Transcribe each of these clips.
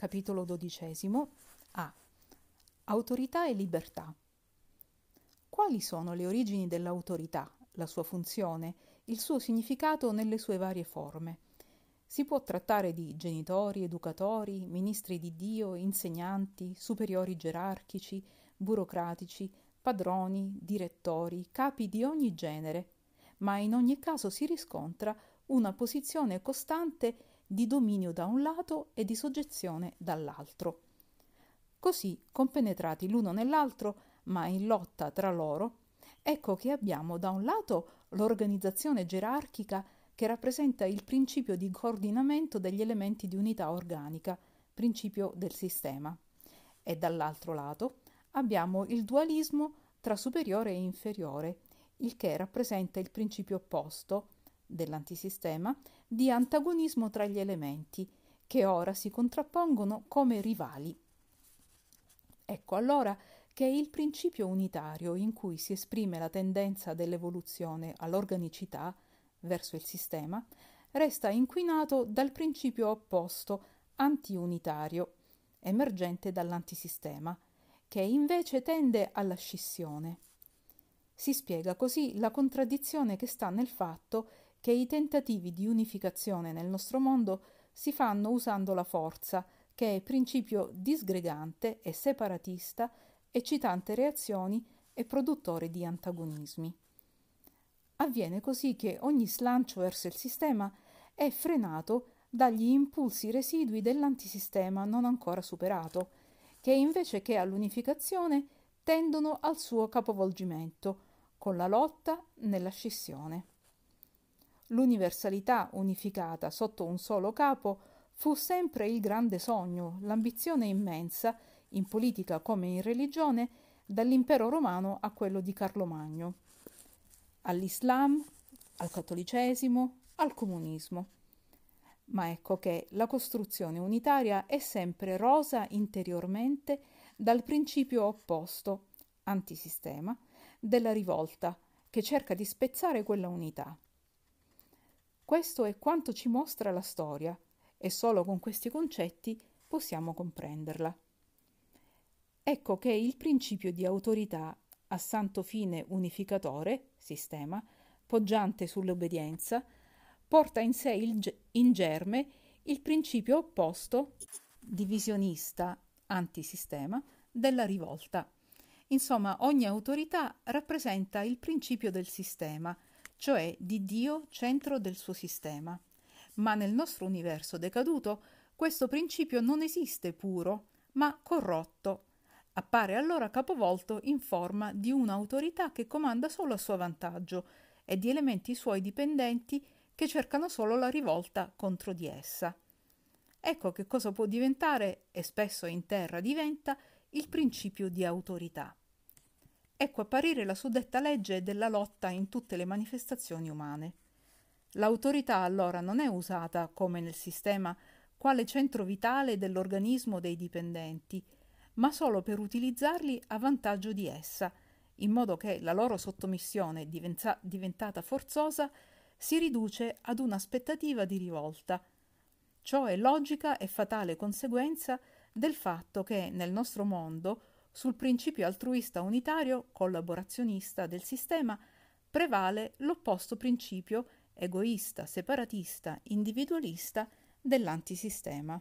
capitolo XII, A. Autorità e libertà. Quali sono le origini dell'autorità, la sua funzione, il suo significato nelle sue varie forme? Si può trattare di genitori, educatori, ministri di Dio, insegnanti, superiori gerarchici, burocratici, padroni, direttori, capi di ogni genere, ma in ogni caso si riscontra una posizione costante di dominio da un lato e di soggezione dall'altro. Così, compenetrati l'uno nell'altro, ma in lotta tra loro, ecco che abbiamo da un lato l'organizzazione gerarchica che rappresenta il principio di coordinamento degli elementi di unità organica, principio del sistema, e dall'altro lato abbiamo il dualismo tra superiore e inferiore, il che rappresenta il principio opposto dell'antisistema di antagonismo tra gli elementi, che ora si contrappongono come rivali. Ecco allora che il principio unitario in cui si esprime la tendenza dell'evoluzione all'organicità verso il sistema resta inquinato dal principio opposto antiunitario emergente dall'antisistema, che invece tende alla scissione. Si spiega così la contraddizione che sta nel fatto che i tentativi di unificazione nel nostro mondo si fanno usando la forza, che è principio disgregante e separatista, eccitante reazioni e produttore di antagonismi. Avviene così che ogni slancio verso il sistema è frenato dagli impulsi residui dell'antisistema non ancora superato, che invece che all'unificazione tendono al suo capovolgimento, con la lotta nella scissione. L'universalità unificata sotto un solo capo fu sempre il grande sogno, l'ambizione immensa, in politica come in religione, dall'impero romano a quello di Carlo Magno, all'Islam, al cattolicesimo, al comunismo ma ecco che la costruzione unitaria è sempre rosa interiormente dal principio opposto, antisistema, della rivolta, che cerca di spezzare quella unità. Questo è quanto ci mostra la storia, e solo con questi concetti possiamo comprenderla. Ecco che il principio di autorità a santo fine unificatore, sistema, poggiante sull'obbedienza, porta in sé il, in germe il principio opposto, divisionista, antisistema, della rivolta. Insomma, ogni autorità rappresenta il principio del sistema, cioè di Dio centro del suo sistema. Ma nel nostro universo decaduto questo principio non esiste puro, ma corrotto. Appare allora capovolto in forma di un'autorità che comanda solo a suo vantaggio e di elementi suoi dipendenti che cercano solo la rivolta contro di essa. Ecco che cosa può diventare, e spesso in terra diventa, il principio di autorità. Ecco apparire la suddetta legge della lotta in tutte le manifestazioni umane. L'autorità allora non è usata, come nel sistema, quale centro vitale dell'organismo dei dipendenti, ma solo per utilizzarli a vantaggio di essa, in modo che la loro sottomissione diventa, diventata forzosa si riduce ad un'aspettativa di rivolta. Ciò è logica e fatale conseguenza del fatto che nel nostro mondo, sul principio altruista unitario collaborazionista del sistema, prevale l'opposto principio egoista, separatista, individualista dell'antisistema.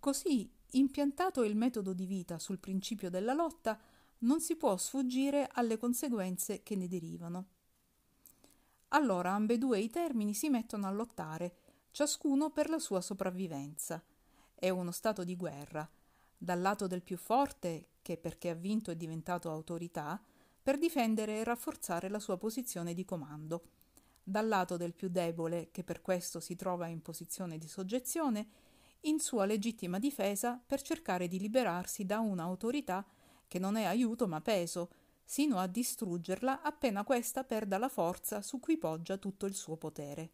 Così, impiantato il metodo di vita sul principio della lotta, non si può sfuggire alle conseguenze che ne derivano. Allora ambedue i termini si mettono a lottare, ciascuno per la sua sopravvivenza. È uno stato di guerra, dal lato del più forte, che perché ha vinto è diventato autorità, per difendere e rafforzare la sua posizione di comando, dal lato del più debole, che per questo si trova in posizione di soggezione, in sua legittima difesa per cercare di liberarsi da un'autorità che non è aiuto ma peso, sino a distruggerla appena questa perda la forza su cui poggia tutto il suo potere.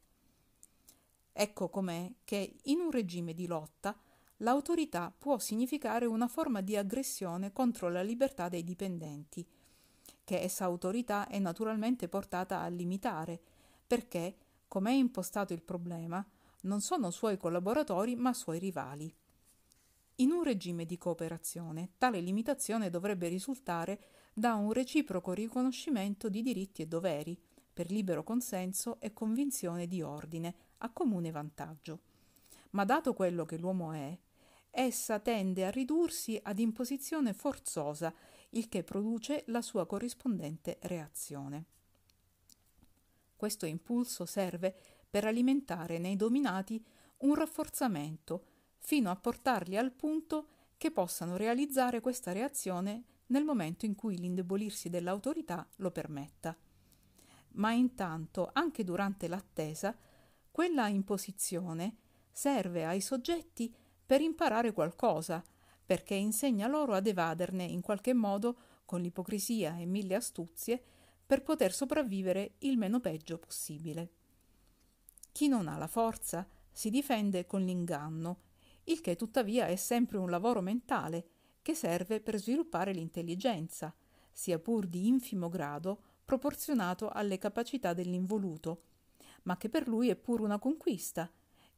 Ecco com'è che in un regime di lotta l'autorità può significare una forma di aggressione contro la libertà dei dipendenti, che essa autorità è naturalmente portata a limitare, perché, come è impostato il problema, non sono suoi collaboratori ma suoi rivali. In un regime di cooperazione, tale limitazione dovrebbe risultare da un reciproco riconoscimento di diritti e doveri, per libero consenso e convinzione di ordine, a comune vantaggio. Ma dato quello che l'uomo è, essa tende a ridursi ad imposizione forzosa, il che produce la sua corrispondente reazione. Questo impulso serve per alimentare nei dominati un rafforzamento, fino a portarli al punto che possano realizzare questa reazione nel momento in cui l'indebolirsi dell'autorità lo permetta. Ma intanto, anche durante l'attesa, quella imposizione serve ai soggetti per imparare qualcosa, perché insegna loro ad evaderne in qualche modo con l'ipocrisia e mille astuzie per poter sopravvivere il meno peggio possibile. Chi non ha la forza si difende con l'inganno il che tuttavia è sempre un lavoro mentale che serve per sviluppare l'intelligenza, sia pur di infimo grado proporzionato alle capacità dell'involuto, ma che per lui è pur una conquista,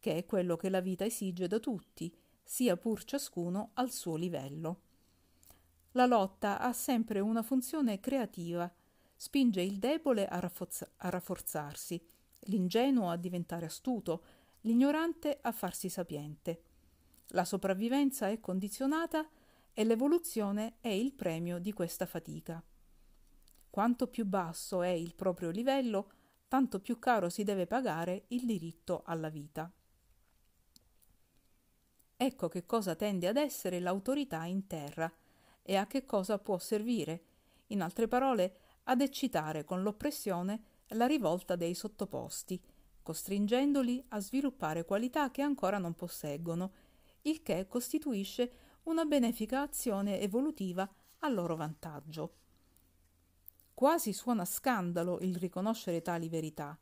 che è quello che la vita esige da tutti, sia pur ciascuno al suo livello. La lotta ha sempre una funzione creativa, spinge il debole a, rafforza- a rafforzarsi, l'ingenuo a diventare astuto, l'ignorante a farsi sapiente. La sopravvivenza è condizionata e l'evoluzione è il premio di questa fatica. Quanto più basso è il proprio livello, tanto più caro si deve pagare il diritto alla vita. Ecco che cosa tende ad essere l'autorità in terra e a che cosa può servire, in altre parole, ad eccitare con l'oppressione la rivolta dei sottoposti, costringendoli a sviluppare qualità che ancora non posseggono il che costituisce una benefica azione evolutiva a loro vantaggio. Quasi suona scandalo il riconoscere tali verità,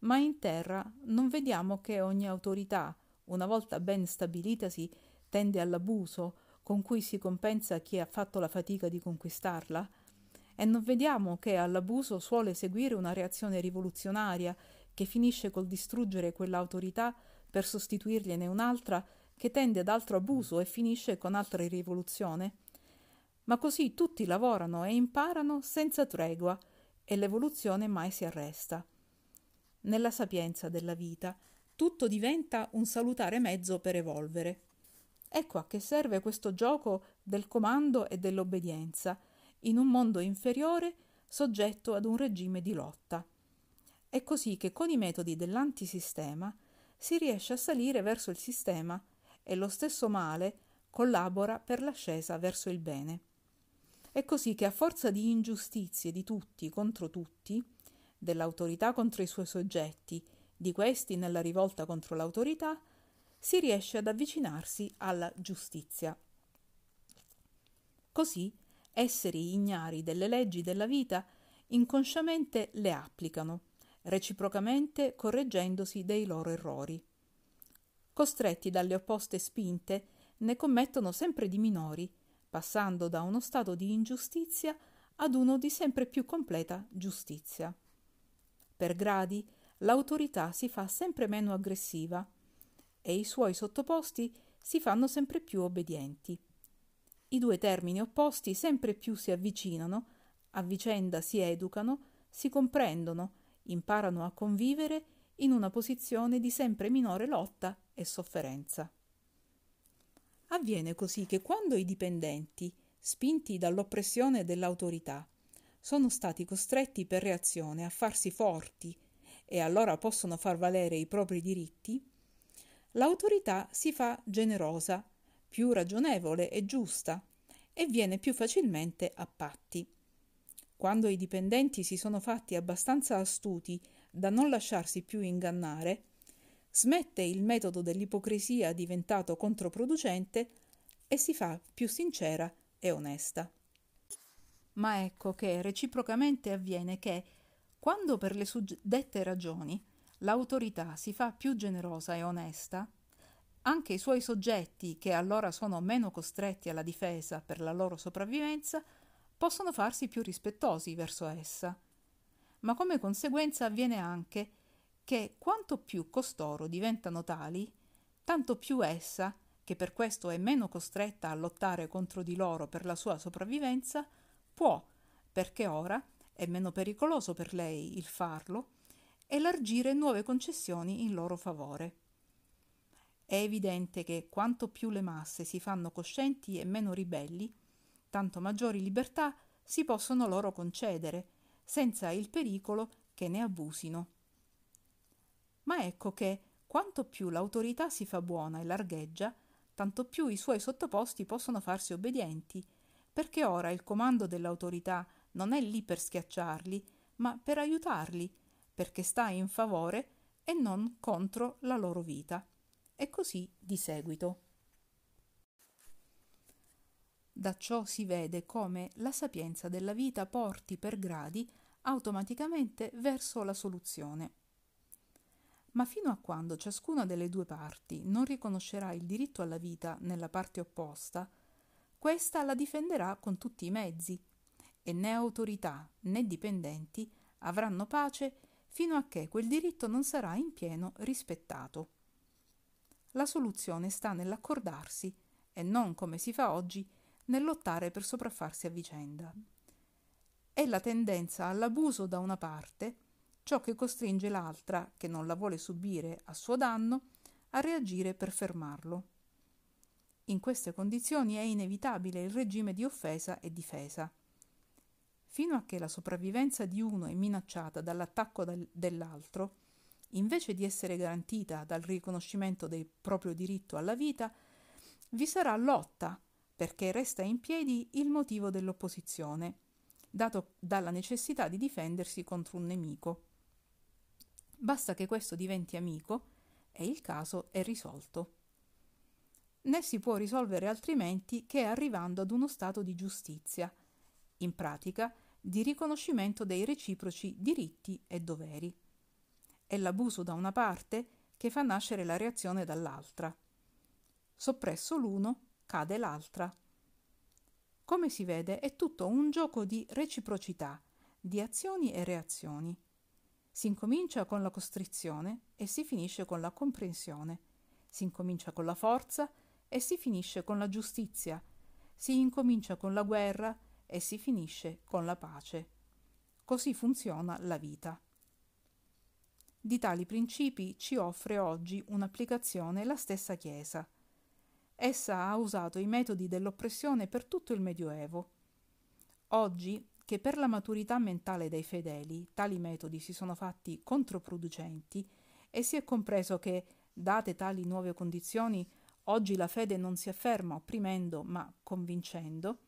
ma in terra non vediamo che ogni autorità, una volta ben stabilitasi, tende all'abuso con cui si compensa chi ha fatto la fatica di conquistarla? E non vediamo che all'abuso suole seguire una reazione rivoluzionaria che finisce col distruggere quell'autorità per sostituirgliene un'altra che tende ad altro abuso e finisce con altra rivoluzione. Ma così tutti lavorano e imparano senza tregua e l'evoluzione mai si arresta. Nella sapienza della vita tutto diventa un salutare mezzo per evolvere. Ecco a che serve questo gioco del comando e dell'obbedienza in un mondo inferiore soggetto ad un regime di lotta. È così che con i metodi dell'antisistema si riesce a salire verso il sistema e lo stesso male collabora per l'ascesa verso il bene. È così che a forza di ingiustizie di tutti contro tutti, dell'autorità contro i suoi soggetti, di questi nella rivolta contro l'autorità, si riesce ad avvicinarsi alla giustizia. Così esseri ignari delle leggi della vita inconsciamente le applicano, reciprocamente correggendosi dei loro errori costretti dalle opposte spinte, ne commettono sempre di minori, passando da uno stato di ingiustizia ad uno di sempre più completa giustizia. Per gradi l'autorità si fa sempre meno aggressiva e i suoi sottoposti si fanno sempre più obbedienti. I due termini opposti sempre più si avvicinano, a vicenda si educano, si comprendono, imparano a convivere in una posizione di sempre minore lotta e sofferenza. Avviene così che quando i dipendenti, spinti dall'oppressione dell'autorità, sono stati costretti per reazione a farsi forti e allora possono far valere i propri diritti, l'autorità si fa generosa, più ragionevole e giusta e viene più facilmente a patti. Quando i dipendenti si sono fatti abbastanza astuti da non lasciarsi più ingannare, smette il metodo dell'ipocrisia diventato controproducente e si fa più sincera e onesta. Ma ecco che reciprocamente avviene che, quando per le suddette ragioni l'autorità si fa più generosa e onesta, anche i suoi soggetti, che allora sono meno costretti alla difesa per la loro sopravvivenza, possono farsi più rispettosi verso essa. Ma come conseguenza avviene anche che quanto più costoro diventano tali, tanto più essa, che per questo è meno costretta a lottare contro di loro per la sua sopravvivenza, può, perché ora è meno pericoloso per lei il farlo, elargire nuove concessioni in loro favore. È evidente che quanto più le masse si fanno coscienti e meno ribelli, tanto maggiori libertà si possono loro concedere, senza il pericolo che ne abusino. Ma ecco che quanto più l'autorità si fa buona e largheggia, tanto più i suoi sottoposti possono farsi obbedienti, perché ora il comando dell'autorità non è lì per schiacciarli, ma per aiutarli, perché sta in favore e non contro la loro vita. E così di seguito. Da ciò si vede come la sapienza della vita porti per gradi automaticamente verso la soluzione. Ma fino a quando ciascuna delle due parti non riconoscerà il diritto alla vita nella parte opposta, questa la difenderà con tutti i mezzi, e né autorità né dipendenti avranno pace fino a che quel diritto non sarà in pieno rispettato. La soluzione sta nell'accordarsi e non, come si fa oggi, nel lottare per sopraffarsi a vicenda. È la tendenza all'abuso da una parte ciò che costringe l'altra, che non la vuole subire a suo danno, a reagire per fermarlo. In queste condizioni è inevitabile il regime di offesa e difesa. Fino a che la sopravvivenza di uno è minacciata dall'attacco dell'altro, invece di essere garantita dal riconoscimento del proprio diritto alla vita, vi sarà lotta perché resta in piedi il motivo dell'opposizione, dato dalla necessità di difendersi contro un nemico. Basta che questo diventi amico e il caso è risolto. Né si può risolvere altrimenti che arrivando ad uno stato di giustizia, in pratica di riconoscimento dei reciproci diritti e doveri. È l'abuso da una parte che fa nascere la reazione dall'altra. Soppresso l'uno, cade l'altra. Come si vede è tutto un gioco di reciprocità, di azioni e reazioni. Si incomincia con la costrizione e si finisce con la comprensione. Si incomincia con la forza e si finisce con la giustizia. Si incomincia con la guerra e si finisce con la pace. Così funziona la vita. Di tali principi ci offre oggi un'applicazione la stessa Chiesa. Essa ha usato i metodi dell'oppressione per tutto il Medioevo. Oggi, che per la maturità mentale dei fedeli tali metodi si sono fatti controproducenti e si è compreso che, date tali nuove condizioni, oggi la fede non si afferma opprimendo ma convincendo,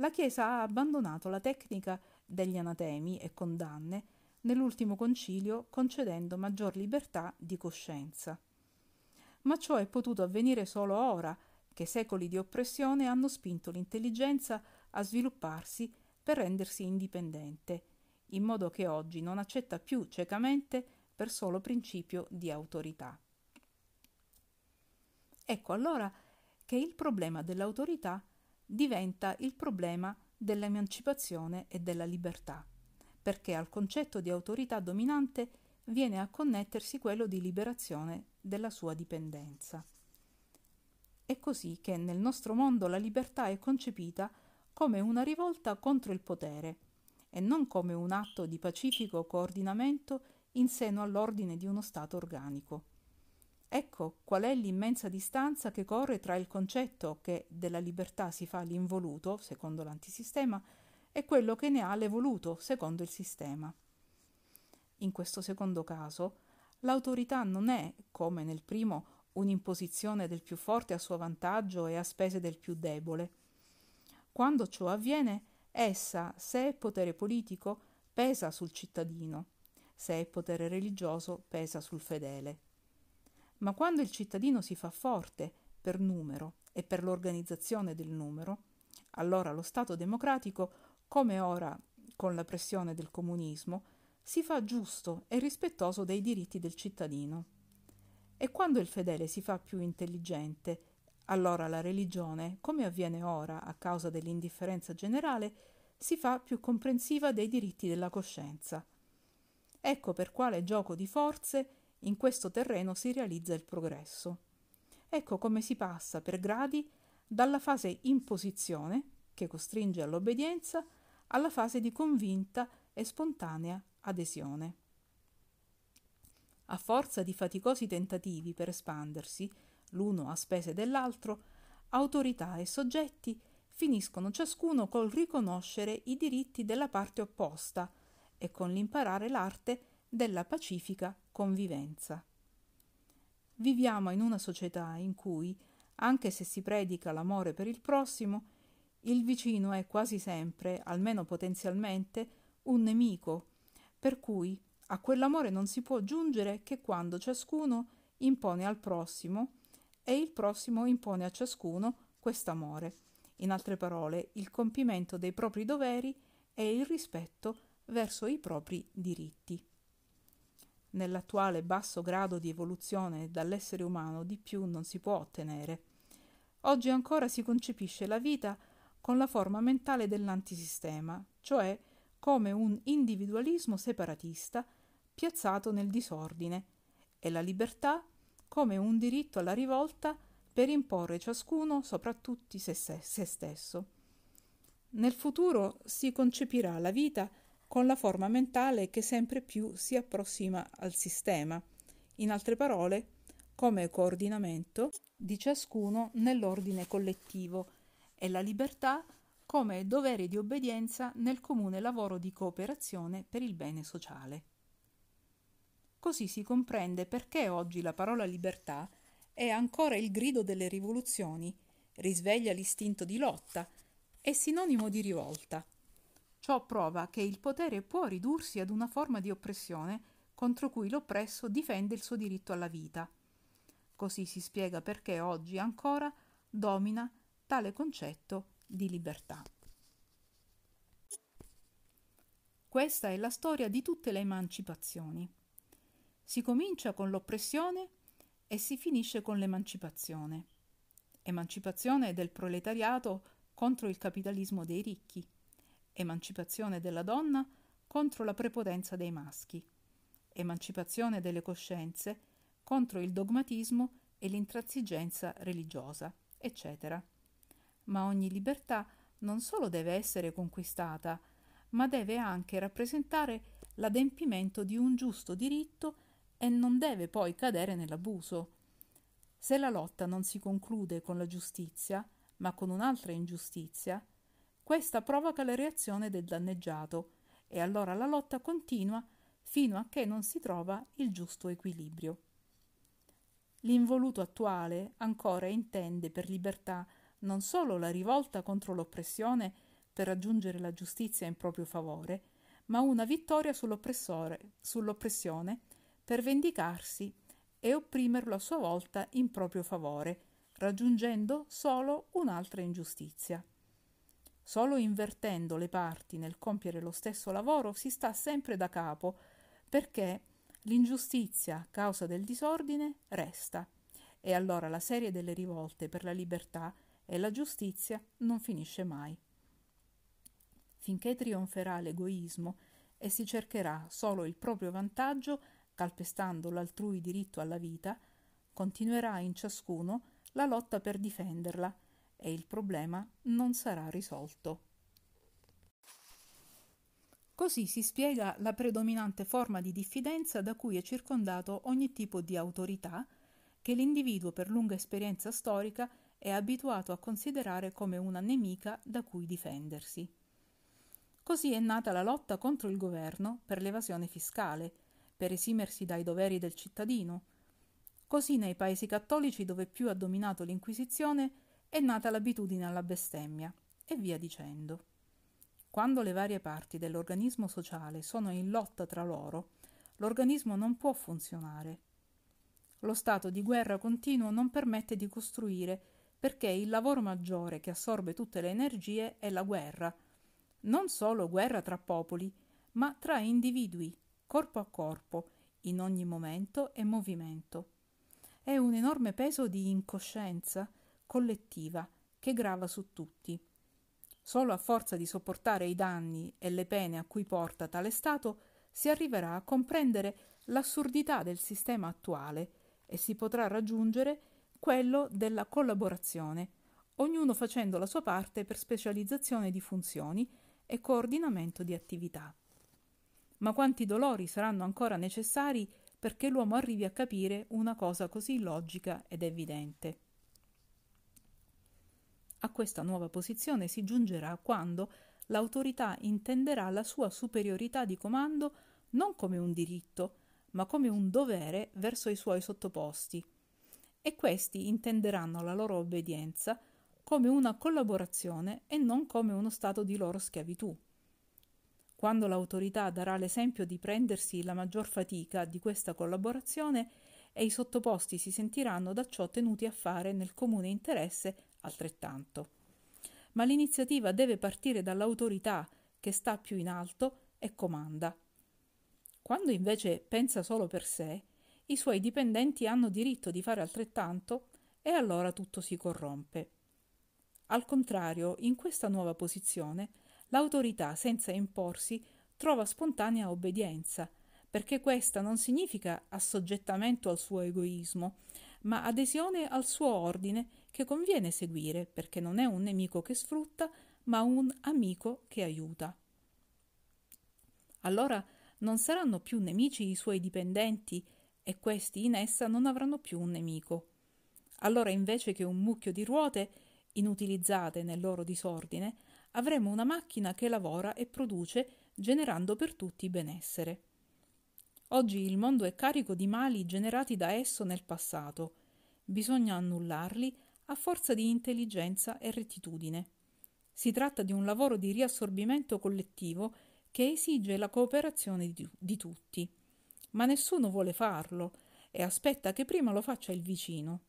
la Chiesa ha abbandonato la tecnica degli anatemi e condanne nell'ultimo concilio concedendo maggior libertà di coscienza ma ciò è potuto avvenire solo ora che secoli di oppressione hanno spinto l'intelligenza a svilupparsi per rendersi indipendente, in modo che oggi non accetta più ciecamente per solo principio di autorità. Ecco allora che il problema dell'autorità diventa il problema dell'emancipazione e della libertà, perché al concetto di autorità dominante viene a connettersi quello di liberazione della sua dipendenza. È così che nel nostro mondo la libertà è concepita come una rivolta contro il potere e non come un atto di pacifico coordinamento in seno all'ordine di uno Stato organico. Ecco qual è l'immensa distanza che corre tra il concetto che della libertà si fa l'involuto, secondo l'antisistema, e quello che ne ha l'evoluto, secondo il sistema. In questo secondo caso, l'autorità non è, come nel primo, un'imposizione del più forte a suo vantaggio e a spese del più debole. Quando ciò avviene, essa, se è potere politico, pesa sul cittadino, se è potere religioso, pesa sul fedele. Ma quando il cittadino si fa forte per numero e per l'organizzazione del numero, allora lo Stato democratico, come ora con la pressione del comunismo, si fa giusto e rispettoso dei diritti del cittadino. E quando il fedele si fa più intelligente, allora la religione, come avviene ora a causa dell'indifferenza generale, si fa più comprensiva dei diritti della coscienza. Ecco per quale gioco di forze in questo terreno si realizza il progresso. Ecco come si passa per gradi dalla fase imposizione, che costringe all'obbedienza, alla fase di convinta e spontanea adesione. A forza di faticosi tentativi per espandersi, l'uno a spese dell'altro, autorità e soggetti finiscono ciascuno col riconoscere i diritti della parte opposta e con l'imparare l'arte della pacifica convivenza. Viviamo in una società in cui, anche se si predica l'amore per il prossimo, il vicino è quasi sempre, almeno potenzialmente, un nemico, per cui a quell'amore non si può giungere che quando ciascuno impone al prossimo e il prossimo impone a ciascuno quest'amore. In altre parole, il compimento dei propri doveri e il rispetto verso i propri diritti. Nell'attuale basso grado di evoluzione dall'essere umano di più non si può ottenere. Oggi ancora si concepisce la vita con la forma mentale dell'antisistema, cioè come un individualismo separatista piazzato nel disordine, e la libertà come un diritto alla rivolta per imporre ciascuno soprattutto se, se stesso. Nel futuro si concepirà la vita con la forma mentale che sempre più si approssima al sistema, in altre parole, come coordinamento di ciascuno nell'ordine collettivo e la libertà come dovere di obbedienza nel comune lavoro di cooperazione per il bene sociale. Così si comprende perché oggi la parola libertà è ancora il grido delle rivoluzioni, risveglia l'istinto di lotta, è sinonimo di rivolta. Ciò prova che il potere può ridursi ad una forma di oppressione contro cui l'oppresso difende il suo diritto alla vita. Così si spiega perché oggi ancora domina tale concetto di libertà. Questa è la storia di tutte le emancipazioni. Si comincia con l'oppressione e si finisce con l'emancipazione. Emancipazione del proletariato contro il capitalismo dei ricchi. Emancipazione della donna contro la prepotenza dei maschi. Emancipazione delle coscienze contro il dogmatismo e l'intransigenza religiosa, eccetera. Ma ogni libertà non solo deve essere conquistata, ma deve anche rappresentare l'adempimento di un giusto diritto e non deve poi cadere nell'abuso. Se la lotta non si conclude con la giustizia, ma con un'altra ingiustizia, questa provoca la reazione del danneggiato e allora la lotta continua fino a che non si trova il giusto equilibrio. L'involuto attuale ancora intende per libertà non solo la rivolta contro l'oppressione per raggiungere la giustizia in proprio favore, ma una vittoria sull'oppressione per vendicarsi e opprimerlo a sua volta in proprio favore, raggiungendo solo un'altra ingiustizia. Solo invertendo le parti nel compiere lo stesso lavoro si sta sempre da capo, perché l'ingiustizia, causa del disordine, resta, e allora la serie delle rivolte per la libertà e la giustizia non finisce mai. Finché trionferà l'egoismo e si cercherà solo il proprio vantaggio, calpestando l'altrui diritto alla vita, continuerà in ciascuno la lotta per difenderla e il problema non sarà risolto. Così si spiega la predominante forma di diffidenza da cui è circondato ogni tipo di autorità che l'individuo per lunga esperienza storica è abituato a considerare come una nemica da cui difendersi. Così è nata la lotta contro il governo per l'evasione fiscale, per esimersi dai doveri del cittadino. Così nei paesi cattolici dove più ha dominato l'Inquisizione è nata l'abitudine alla bestemmia, e via dicendo. Quando le varie parti dell'organismo sociale sono in lotta tra loro, l'organismo non può funzionare. Lo stato di guerra continuo non permette di costruire perché il lavoro maggiore che assorbe tutte le energie è la guerra, non solo guerra tra popoli, ma tra individui, corpo a corpo, in ogni momento e movimento. È un enorme peso di incoscienza collettiva che grava su tutti. Solo a forza di sopportare i danni e le pene a cui porta tale stato si arriverà a comprendere l'assurdità del sistema attuale e si potrà raggiungere quello della collaborazione, ognuno facendo la sua parte per specializzazione di funzioni e coordinamento di attività. Ma quanti dolori saranno ancora necessari perché l'uomo arrivi a capire una cosa così logica ed evidente? A questa nuova posizione si giungerà quando l'autorità intenderà la sua superiorità di comando non come un diritto, ma come un dovere verso i suoi sottoposti, e questi intenderanno la loro obbedienza come una collaborazione e non come uno stato di loro schiavitù. Quando l'autorità darà l'esempio di prendersi la maggior fatica di questa collaborazione e i sottoposti si sentiranno da ciò tenuti a fare nel comune interesse altrettanto. Ma l'iniziativa deve partire dall'autorità che sta più in alto e comanda. Quando invece pensa solo per sé, i suoi dipendenti hanno diritto di fare altrettanto e allora tutto si corrompe. Al contrario, in questa nuova posizione, l'autorità, senza imporsi, trova spontanea obbedienza, perché questa non significa assoggettamento al suo egoismo, ma adesione al suo ordine che conviene seguire, perché non è un nemico che sfrutta, ma un amico che aiuta. Allora non saranno più nemici i suoi dipendenti e questi in essa non avranno più un nemico. Allora invece che un mucchio di ruote, inutilizzate nel loro disordine, avremo una macchina che lavora e produce, generando per tutti benessere. Oggi il mondo è carico di mali generati da esso nel passato. Bisogna annullarli a forza di intelligenza e rettitudine. Si tratta di un lavoro di riassorbimento collettivo che esige la cooperazione di, di tutti. Ma nessuno vuole farlo e aspetta che prima lo faccia il vicino.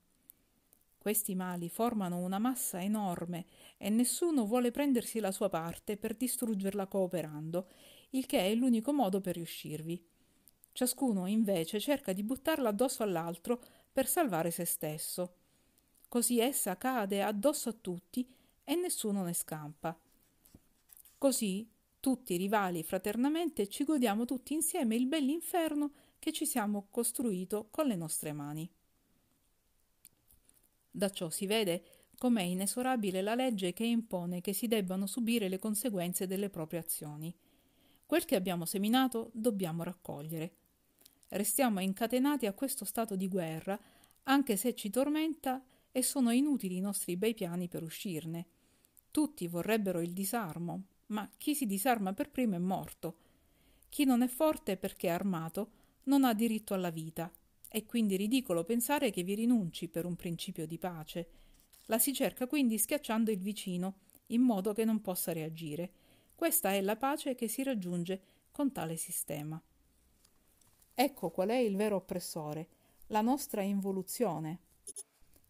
Questi mali formano una massa enorme e nessuno vuole prendersi la sua parte per distruggerla cooperando, il che è l'unico modo per riuscirvi. Ciascuno invece cerca di buttarla addosso all'altro per salvare se stesso. Così essa cade addosso a tutti e nessuno ne scampa. Così, tutti rivali fraternamente, ci godiamo tutti insieme il bell'inferno che ci siamo costruito con le nostre mani. Da ciò si vede com'è inesorabile la legge che impone che si debbano subire le conseguenze delle proprie azioni. Quel che abbiamo seminato dobbiamo raccogliere. Restiamo incatenati a questo stato di guerra, anche se ci tormenta e sono inutili i nostri bei piani per uscirne. Tutti vorrebbero il disarmo, ma chi si disarma per primo è morto. Chi non è forte perché è armato non ha diritto alla vita è quindi ridicolo pensare che vi rinunci per un principio di pace. La si cerca quindi schiacciando il vicino, in modo che non possa reagire. Questa è la pace che si raggiunge con tale sistema. Ecco qual è il vero oppressore, la nostra involuzione.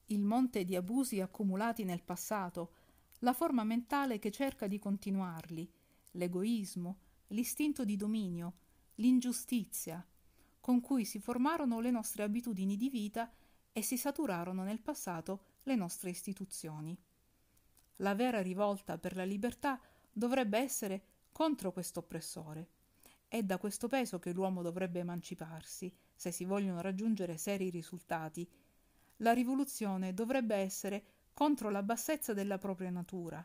Il monte di abusi accumulati nel passato, la forma mentale che cerca di continuarli, l'egoismo, l'istinto di dominio, l'ingiustizia, con cui si formarono le nostre abitudini di vita e si saturarono nel passato le nostre istituzioni. La vera rivolta per la libertà dovrebbe essere contro questo oppressore. È da questo peso che l'uomo dovrebbe emanciparsi, se si vogliono raggiungere seri risultati. La rivoluzione dovrebbe essere contro la bassezza della propria natura.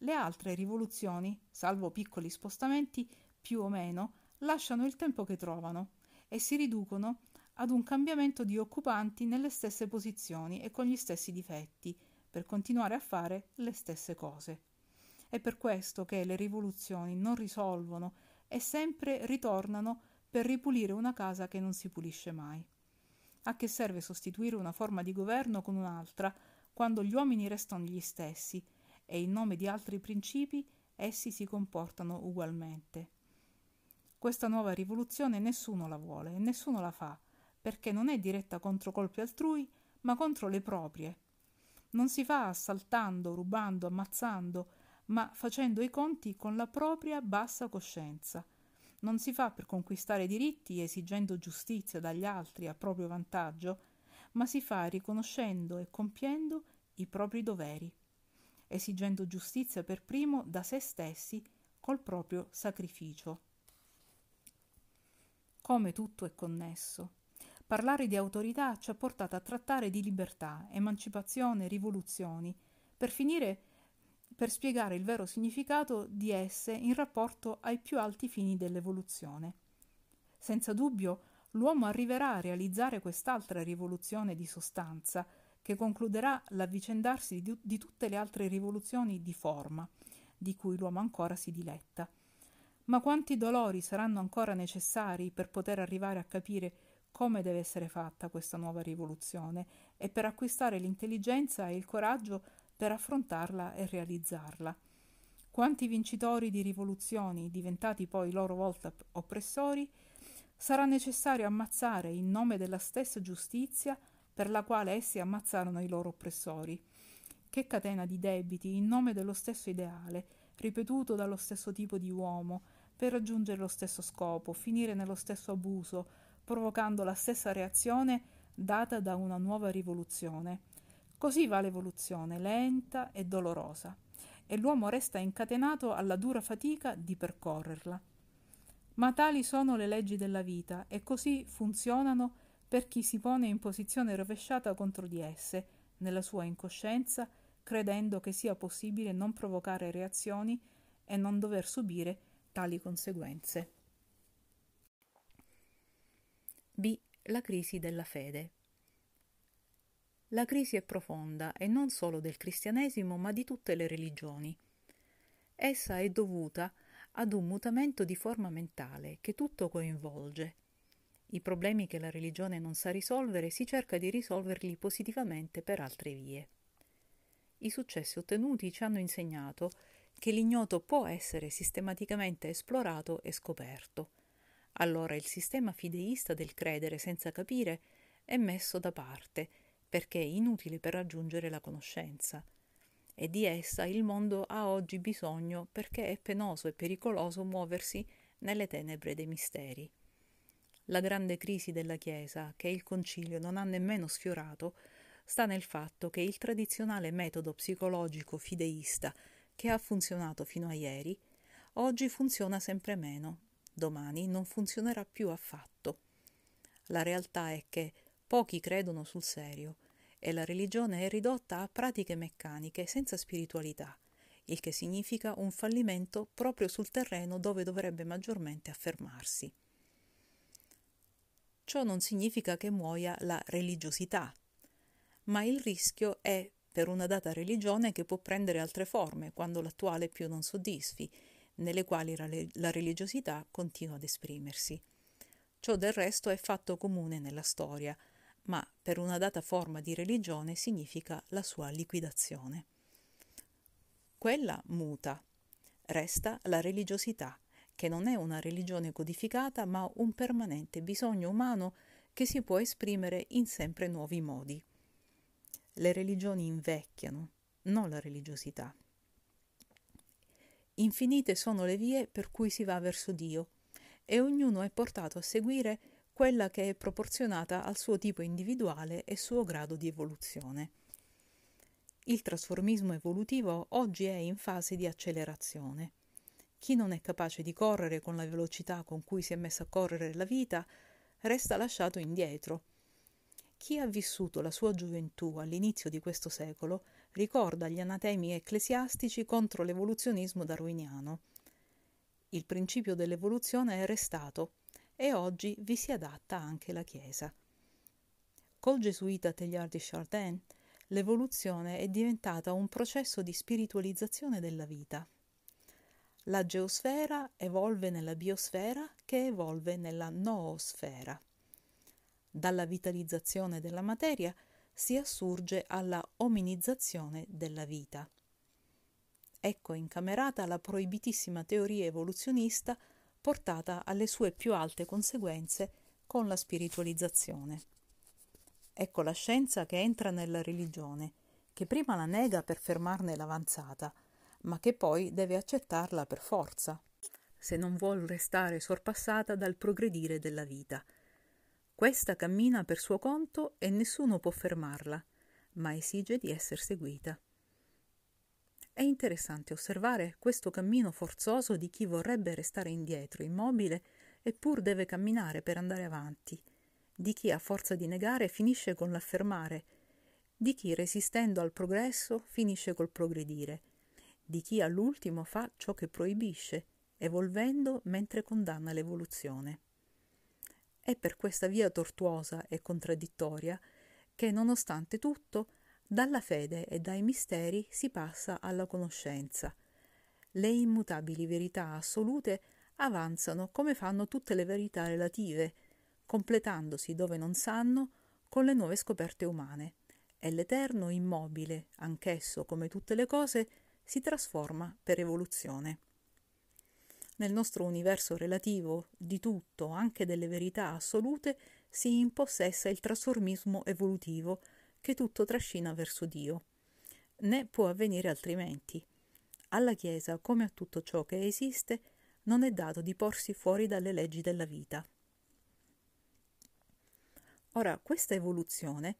Le altre rivoluzioni, salvo piccoli spostamenti, più o meno, lasciano il tempo che trovano e si riducono ad un cambiamento di occupanti nelle stesse posizioni e con gli stessi difetti, per continuare a fare le stesse cose. È per questo che le rivoluzioni non risolvono e sempre ritornano per ripulire una casa che non si pulisce mai. A che serve sostituire una forma di governo con un'altra quando gli uomini restano gli stessi e in nome di altri principi essi si comportano ugualmente? Questa nuova rivoluzione nessuno la vuole e nessuno la fa, perché non è diretta contro colpi altrui, ma contro le proprie. Non si fa assaltando, rubando, ammazzando, ma facendo i conti con la propria bassa coscienza. Non si fa per conquistare diritti esigendo giustizia dagli altri a proprio vantaggio, ma si fa riconoscendo e compiendo i propri doveri, esigendo giustizia per primo da se stessi col proprio sacrificio. come tutto è connesso. Parlare di autorità ci ha portato a trattare di libertà, emancipazione, rivoluzioni, per finire per spiegare il vero significato di esse in rapporto ai più alti fini dell'evoluzione. Senza dubbio, l'uomo arriverà a realizzare quest'altra rivoluzione di sostanza, che concluderà l'avvicendarsi di, di tutte le altre rivoluzioni di forma, di cui l'uomo ancora si diletta. Ma quanti dolori saranno ancora necessari per poter arrivare a capire come deve essere fatta questa nuova rivoluzione e per acquistare l'intelligenza e il coraggio per affrontarla e realizzarla. Quanti vincitori di rivoluzioni, diventati poi loro volta oppressori, sarà necessario ammazzare in nome della stessa giustizia per la quale essi ammazzarono i loro oppressori. Che catena di debiti in nome dello stesso ideale, ripetuto dallo stesso tipo di uomo, per raggiungere lo stesso scopo, finire nello stesso abuso, provocando la stessa reazione data da una nuova rivoluzione. Così va l'evoluzione, lenta e dolorosa, e l'uomo resta incatenato alla dura fatica di percorrerla. Ma tali sono le leggi della vita e così funzionano per chi si pone in posizione rovesciata contro di esse, nella sua incoscienza, credendo che sia possibile non provocare reazioni e non dover subire tali conseguenze. B. La crisi della fede. La crisi è profonda e non solo del cristianesimo ma di tutte le religioni. Essa è dovuta ad un mutamento di forma mentale che tutto coinvolge i problemi che la religione non sa risolvere si cerca di risolverli positivamente per altre vie. I successi ottenuti ci hanno insegnato che l'ignoto può essere sistematicamente esplorato e scoperto. Allora il sistema fideista del credere senza capire è messo da parte, perché è inutile per raggiungere la conoscenza. E di essa il mondo ha oggi bisogno perché è penoso e pericoloso muoversi nelle tenebre dei misteri. La grande crisi della Chiesa, che il Concilio non ha nemmeno sfiorato, sta nel fatto che il tradizionale metodo psicologico fideista che ha funzionato fino a ieri, oggi funziona sempre meno, domani non funzionerà più affatto. La realtà è che pochi credono sul serio e la religione è ridotta a pratiche meccaniche senza spiritualità, il che significa un fallimento proprio sul terreno dove dovrebbe maggiormente affermarsi. Ciò non significa che muoia la religiosità, ma il rischio è per una data religione che può prendere altre forme quando l'attuale più non soddisfi, nelle quali la religiosità continua ad esprimersi. Ciò del resto è fatto comune nella storia, ma per una data forma di religione significa la sua liquidazione. Quella muta, resta la religiosità, che non è una religione codificata, ma un permanente bisogno umano che si può esprimere in sempre nuovi modi. Le religioni invecchiano, non la religiosità. Infinite sono le vie per cui si va verso Dio e ognuno è portato a seguire quella che è proporzionata al suo tipo individuale e suo grado di evoluzione. Il trasformismo evolutivo oggi è in fase di accelerazione. Chi non è capace di correre con la velocità con cui si è messa a correre la vita resta lasciato indietro. Chi ha vissuto la sua gioventù all'inizio di questo secolo ricorda gli anatemi ecclesiastici contro l'evoluzionismo darwiniano. Il principio dell'evoluzione è restato e oggi vi si adatta anche la Chiesa. Col gesuita Teilhard de Chardin, l'evoluzione è diventata un processo di spiritualizzazione della vita. La geosfera evolve nella biosfera che evolve nella noosfera. Dalla vitalizzazione della materia si assurge alla ominizzazione della vita. Ecco incamerata la proibitissima teoria evoluzionista portata alle sue più alte conseguenze con la spiritualizzazione. Ecco la scienza che entra nella religione, che prima la nega per fermarne l'avanzata, ma che poi deve accettarla per forza, se non vuol restare sorpassata dal progredire della vita. Questa cammina per suo conto e nessuno può fermarla, ma esige di essere seguita. È interessante osservare questo cammino forzoso di chi vorrebbe restare indietro, immobile, eppur deve camminare per andare avanti, di chi a forza di negare finisce con l'affermare, di chi resistendo al progresso finisce col progredire, di chi all'ultimo fa ciò che proibisce, evolvendo mentre condanna l'evoluzione. È per questa via tortuosa e contraddittoria che, nonostante tutto, dalla fede e dai misteri si passa alla conoscenza. Le immutabili verità assolute avanzano come fanno tutte le verità relative, completandosi dove non sanno con le nuove scoperte umane, e l'eterno immobile, anch'esso come tutte le cose, si trasforma per evoluzione. Nel nostro universo relativo di tutto, anche delle verità assolute, si impossessa il trasformismo evolutivo che tutto trascina verso Dio. Né può avvenire altrimenti. Alla Chiesa, come a tutto ciò che esiste, non è dato di porsi fuori dalle leggi della vita. Ora, questa evoluzione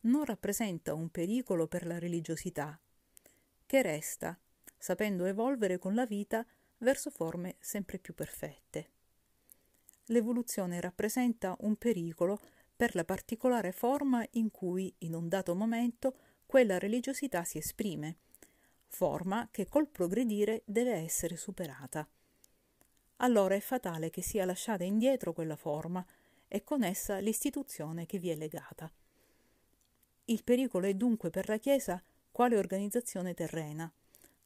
non rappresenta un pericolo per la religiosità, che resta, sapendo evolvere con la vita verso forme sempre più perfette. L'evoluzione rappresenta un pericolo per la particolare forma in cui, in un dato momento, quella religiosità si esprime, forma che col progredire deve essere superata. Allora è fatale che sia lasciata indietro quella forma e con essa l'istituzione che vi è legata. Il pericolo è dunque per la Chiesa quale organizzazione terrena,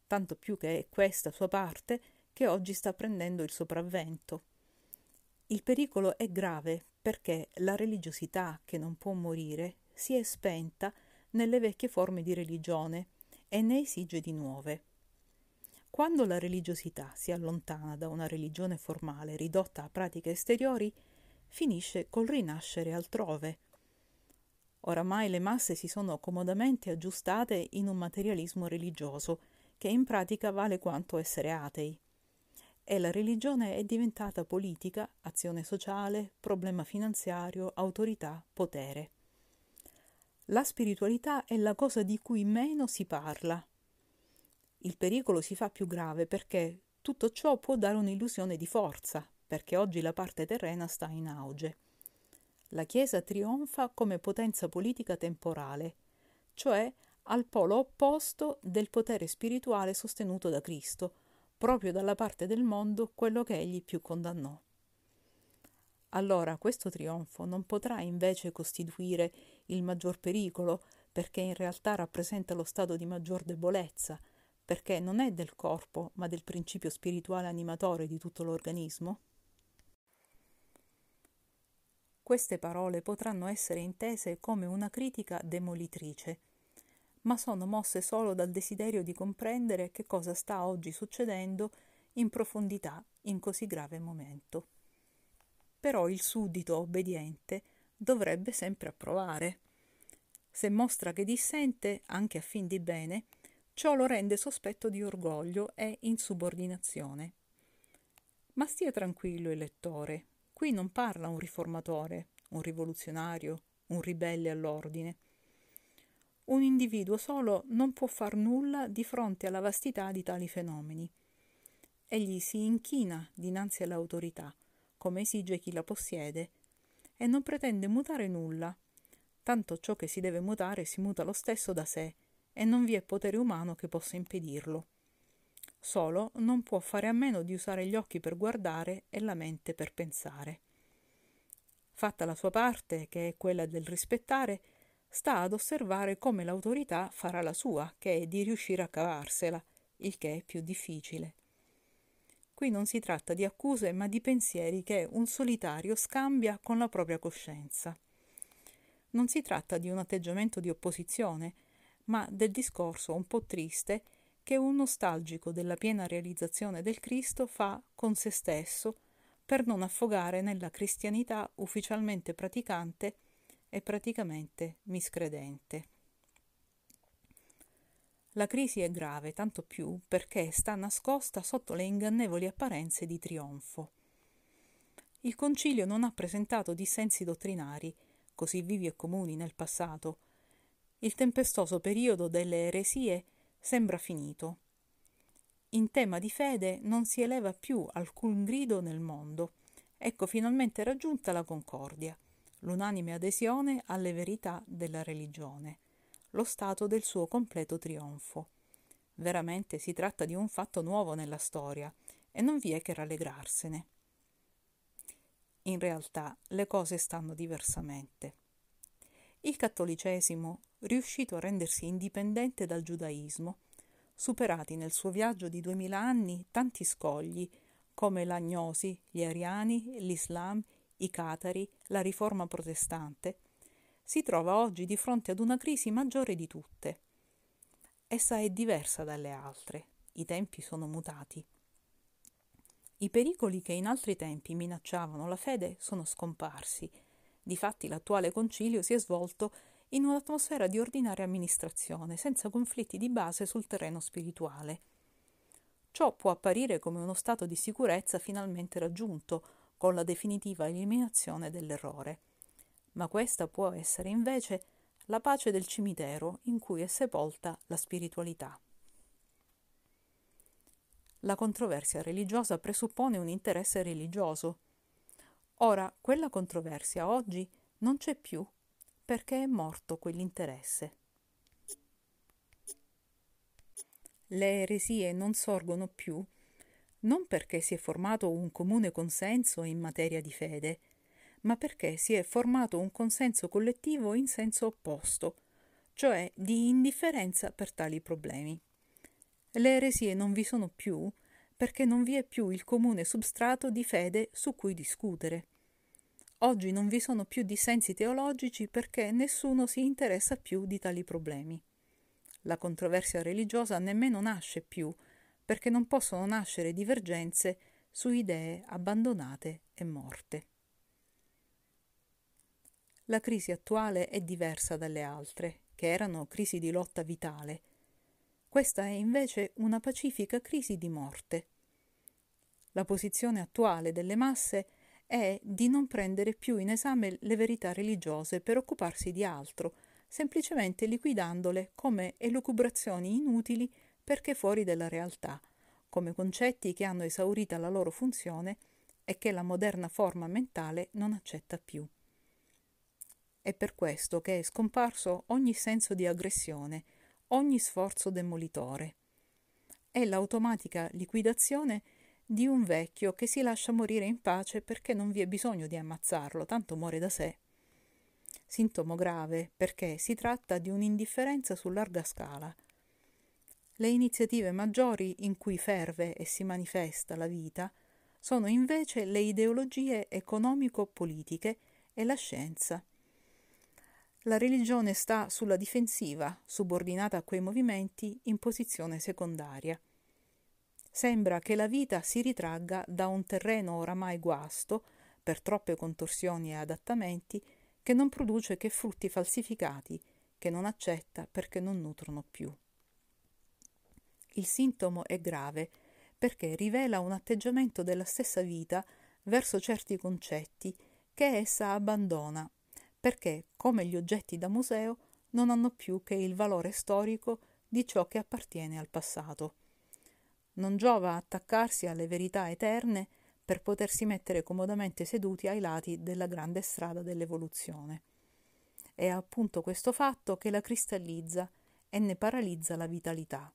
tanto più che è questa sua parte che oggi sta prendendo il sopravvento. Il pericolo è grave perché la religiosità che non può morire si è spenta nelle vecchie forme di religione e ne esige di nuove. Quando la religiosità si allontana da una religione formale ridotta a pratiche esteriori, finisce col rinascere altrove. Oramai le masse si sono comodamente aggiustate in un materialismo religioso, che in pratica vale quanto essere atei. E la religione è diventata politica, azione sociale, problema finanziario, autorità, potere. La spiritualità è la cosa di cui meno si parla. Il pericolo si fa più grave perché tutto ciò può dare un'illusione di forza, perché oggi la parte terrena sta in auge. La Chiesa trionfa come potenza politica temporale, cioè al polo opposto del potere spirituale sostenuto da Cristo, proprio dalla parte del mondo quello che egli più condannò. Allora questo trionfo non potrà invece costituire il maggior pericolo, perché in realtà rappresenta lo stato di maggior debolezza, perché non è del corpo, ma del principio spirituale animatore di tutto l'organismo? Queste parole potranno essere intese come una critica demolitrice, ma sono mosse solo dal desiderio di comprendere che cosa sta oggi succedendo in profondità in così grave momento. Però il suddito obbediente dovrebbe sempre approvare. Se mostra che dissente, anche a fin di bene, ciò lo rende sospetto di orgoglio e insubordinazione. Ma stia tranquillo il lettore, Qui non parla un riformatore, un rivoluzionario, un ribelle all'ordine. Un individuo solo non può far nulla di fronte alla vastità di tali fenomeni. Egli si inchina dinanzi all'autorità, come esige chi la possiede, e non pretende mutare nulla, tanto ciò che si deve mutare si muta lo stesso da sé, e non vi è potere umano che possa impedirlo. Solo non può fare a meno di usare gli occhi per guardare e la mente per pensare. Fatta la sua parte, che è quella del rispettare, sta ad osservare come l'autorità farà la sua, che è di riuscire a cavarsela, il che è più difficile. Qui non si tratta di accuse, ma di pensieri che un solitario scambia con la propria coscienza. Non si tratta di un atteggiamento di opposizione, ma del discorso un po' triste che un nostalgico della piena realizzazione del Cristo fa con se stesso per non affogare nella cristianità ufficialmente praticante e praticamente miscredente. La crisi è grave tanto più perché sta nascosta sotto le ingannevoli apparenze di trionfo. Il concilio non ha presentato dissensi dottrinari, così vivi e comuni nel passato. Il tempestoso periodo delle eresie sembra finito. In tema di fede non si eleva più alcun grido nel mondo ecco finalmente raggiunta la concordia, l'unanime adesione alle verità della religione, lo stato del suo completo trionfo. Veramente si tratta di un fatto nuovo nella storia e non vi è che rallegrarsene. In realtà le cose stanno diversamente. Il cattolicesimo, riuscito a rendersi indipendente dal giudaismo, superati nel suo viaggio di duemila anni tanti scogli come l'agnosi, gli ariani, l'Islam, i catari, la riforma protestante, si trova oggi di fronte ad una crisi maggiore di tutte. Essa è diversa dalle altre, i tempi sono mutati. I pericoli che in altri tempi minacciavano la fede sono scomparsi. Difatti l'attuale concilio si è svolto in un'atmosfera di ordinaria amministrazione, senza conflitti di base sul terreno spirituale. Ciò può apparire come uno stato di sicurezza finalmente raggiunto, con la definitiva eliminazione dell'errore. Ma questa può essere invece la pace del cimitero in cui è sepolta la spiritualità. La controversia religiosa presuppone un interesse religioso. Ora, quella controversia oggi non c'è più perché è morto quell'interesse. Le eresie non sorgono più non perché si è formato un comune consenso in materia di fede, ma perché si è formato un consenso collettivo in senso opposto, cioè di indifferenza per tali problemi. Le eresie non vi sono più perché non vi è più il comune substrato di fede su cui discutere. Oggi non vi sono più dissensi teologici perché nessuno si interessa più di tali problemi. La controversia religiosa nemmeno nasce più perché non possono nascere divergenze su idee abbandonate e morte. La crisi attuale è diversa dalle altre, che erano crisi di lotta vitale, questa è invece una pacifica crisi di morte. La posizione attuale delle masse è di non prendere più in esame le verità religiose per occuparsi di altro, semplicemente liquidandole come elucubrazioni inutili perché fuori della realtà, come concetti che hanno esaurita la loro funzione e che la moderna forma mentale non accetta più. È per questo che è scomparso ogni senso di aggressione, ogni sforzo demolitore. È l'automatica liquidazione di un vecchio che si lascia morire in pace perché non vi è bisogno di ammazzarlo, tanto muore da sé. Sintomo grave perché si tratta di un'indifferenza su larga scala. Le iniziative maggiori in cui ferve e si manifesta la vita sono invece le ideologie economico-politiche e la scienza la religione sta sulla difensiva, subordinata a quei movimenti in posizione secondaria. Sembra che la vita si ritragga da un terreno oramai guasto, per troppe contorsioni e adattamenti, che non produce che frutti falsificati, che non accetta perché non nutrono più. Il sintomo è grave perché rivela un atteggiamento della stessa vita verso certi concetti che essa abbandona perché, come gli oggetti da museo, non hanno più che il valore storico di ciò che appartiene al passato. Non giova attaccarsi alle verità eterne per potersi mettere comodamente seduti ai lati della grande strada dell'evoluzione. È appunto questo fatto che la cristallizza e ne paralizza la vitalità.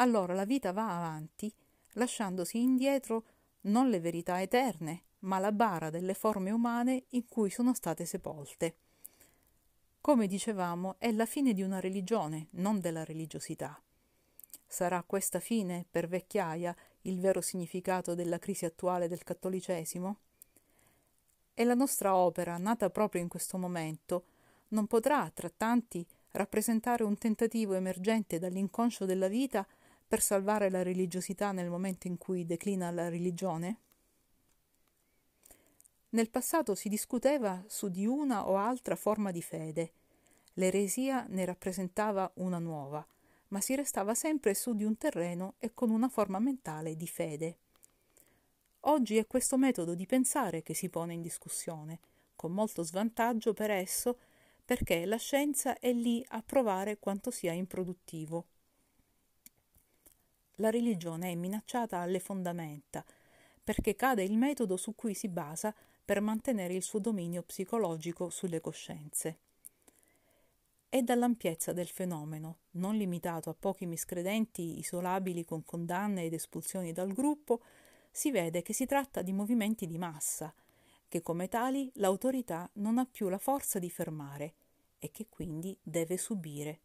Allora la vita va avanti, lasciandosi indietro non le verità eterne, ma la bara delle forme umane in cui sono state sepolte. Come dicevamo, è la fine di una religione, non della religiosità. Sarà questa fine, per vecchiaia, il vero significato della crisi attuale del cattolicesimo? E la nostra opera, nata proprio in questo momento, non potrà, tra tanti, rappresentare un tentativo emergente dall'inconscio della vita per salvare la religiosità nel momento in cui declina la religione? Nel passato si discuteva su di una o altra forma di fede. L'eresia ne rappresentava una nuova, ma si restava sempre su di un terreno e con una forma mentale di fede. Oggi è questo metodo di pensare che si pone in discussione, con molto svantaggio per esso, perché la scienza è lì a provare quanto sia improduttivo. La religione è minacciata alle fondamenta, perché cade il metodo su cui si basa per mantenere il suo dominio psicologico sulle coscienze. È dall'ampiezza del fenomeno, non limitato a pochi miscredenti isolabili con condanne ed espulsioni dal gruppo, si vede che si tratta di movimenti di massa, che come tali l'autorità non ha più la forza di fermare e che quindi deve subire.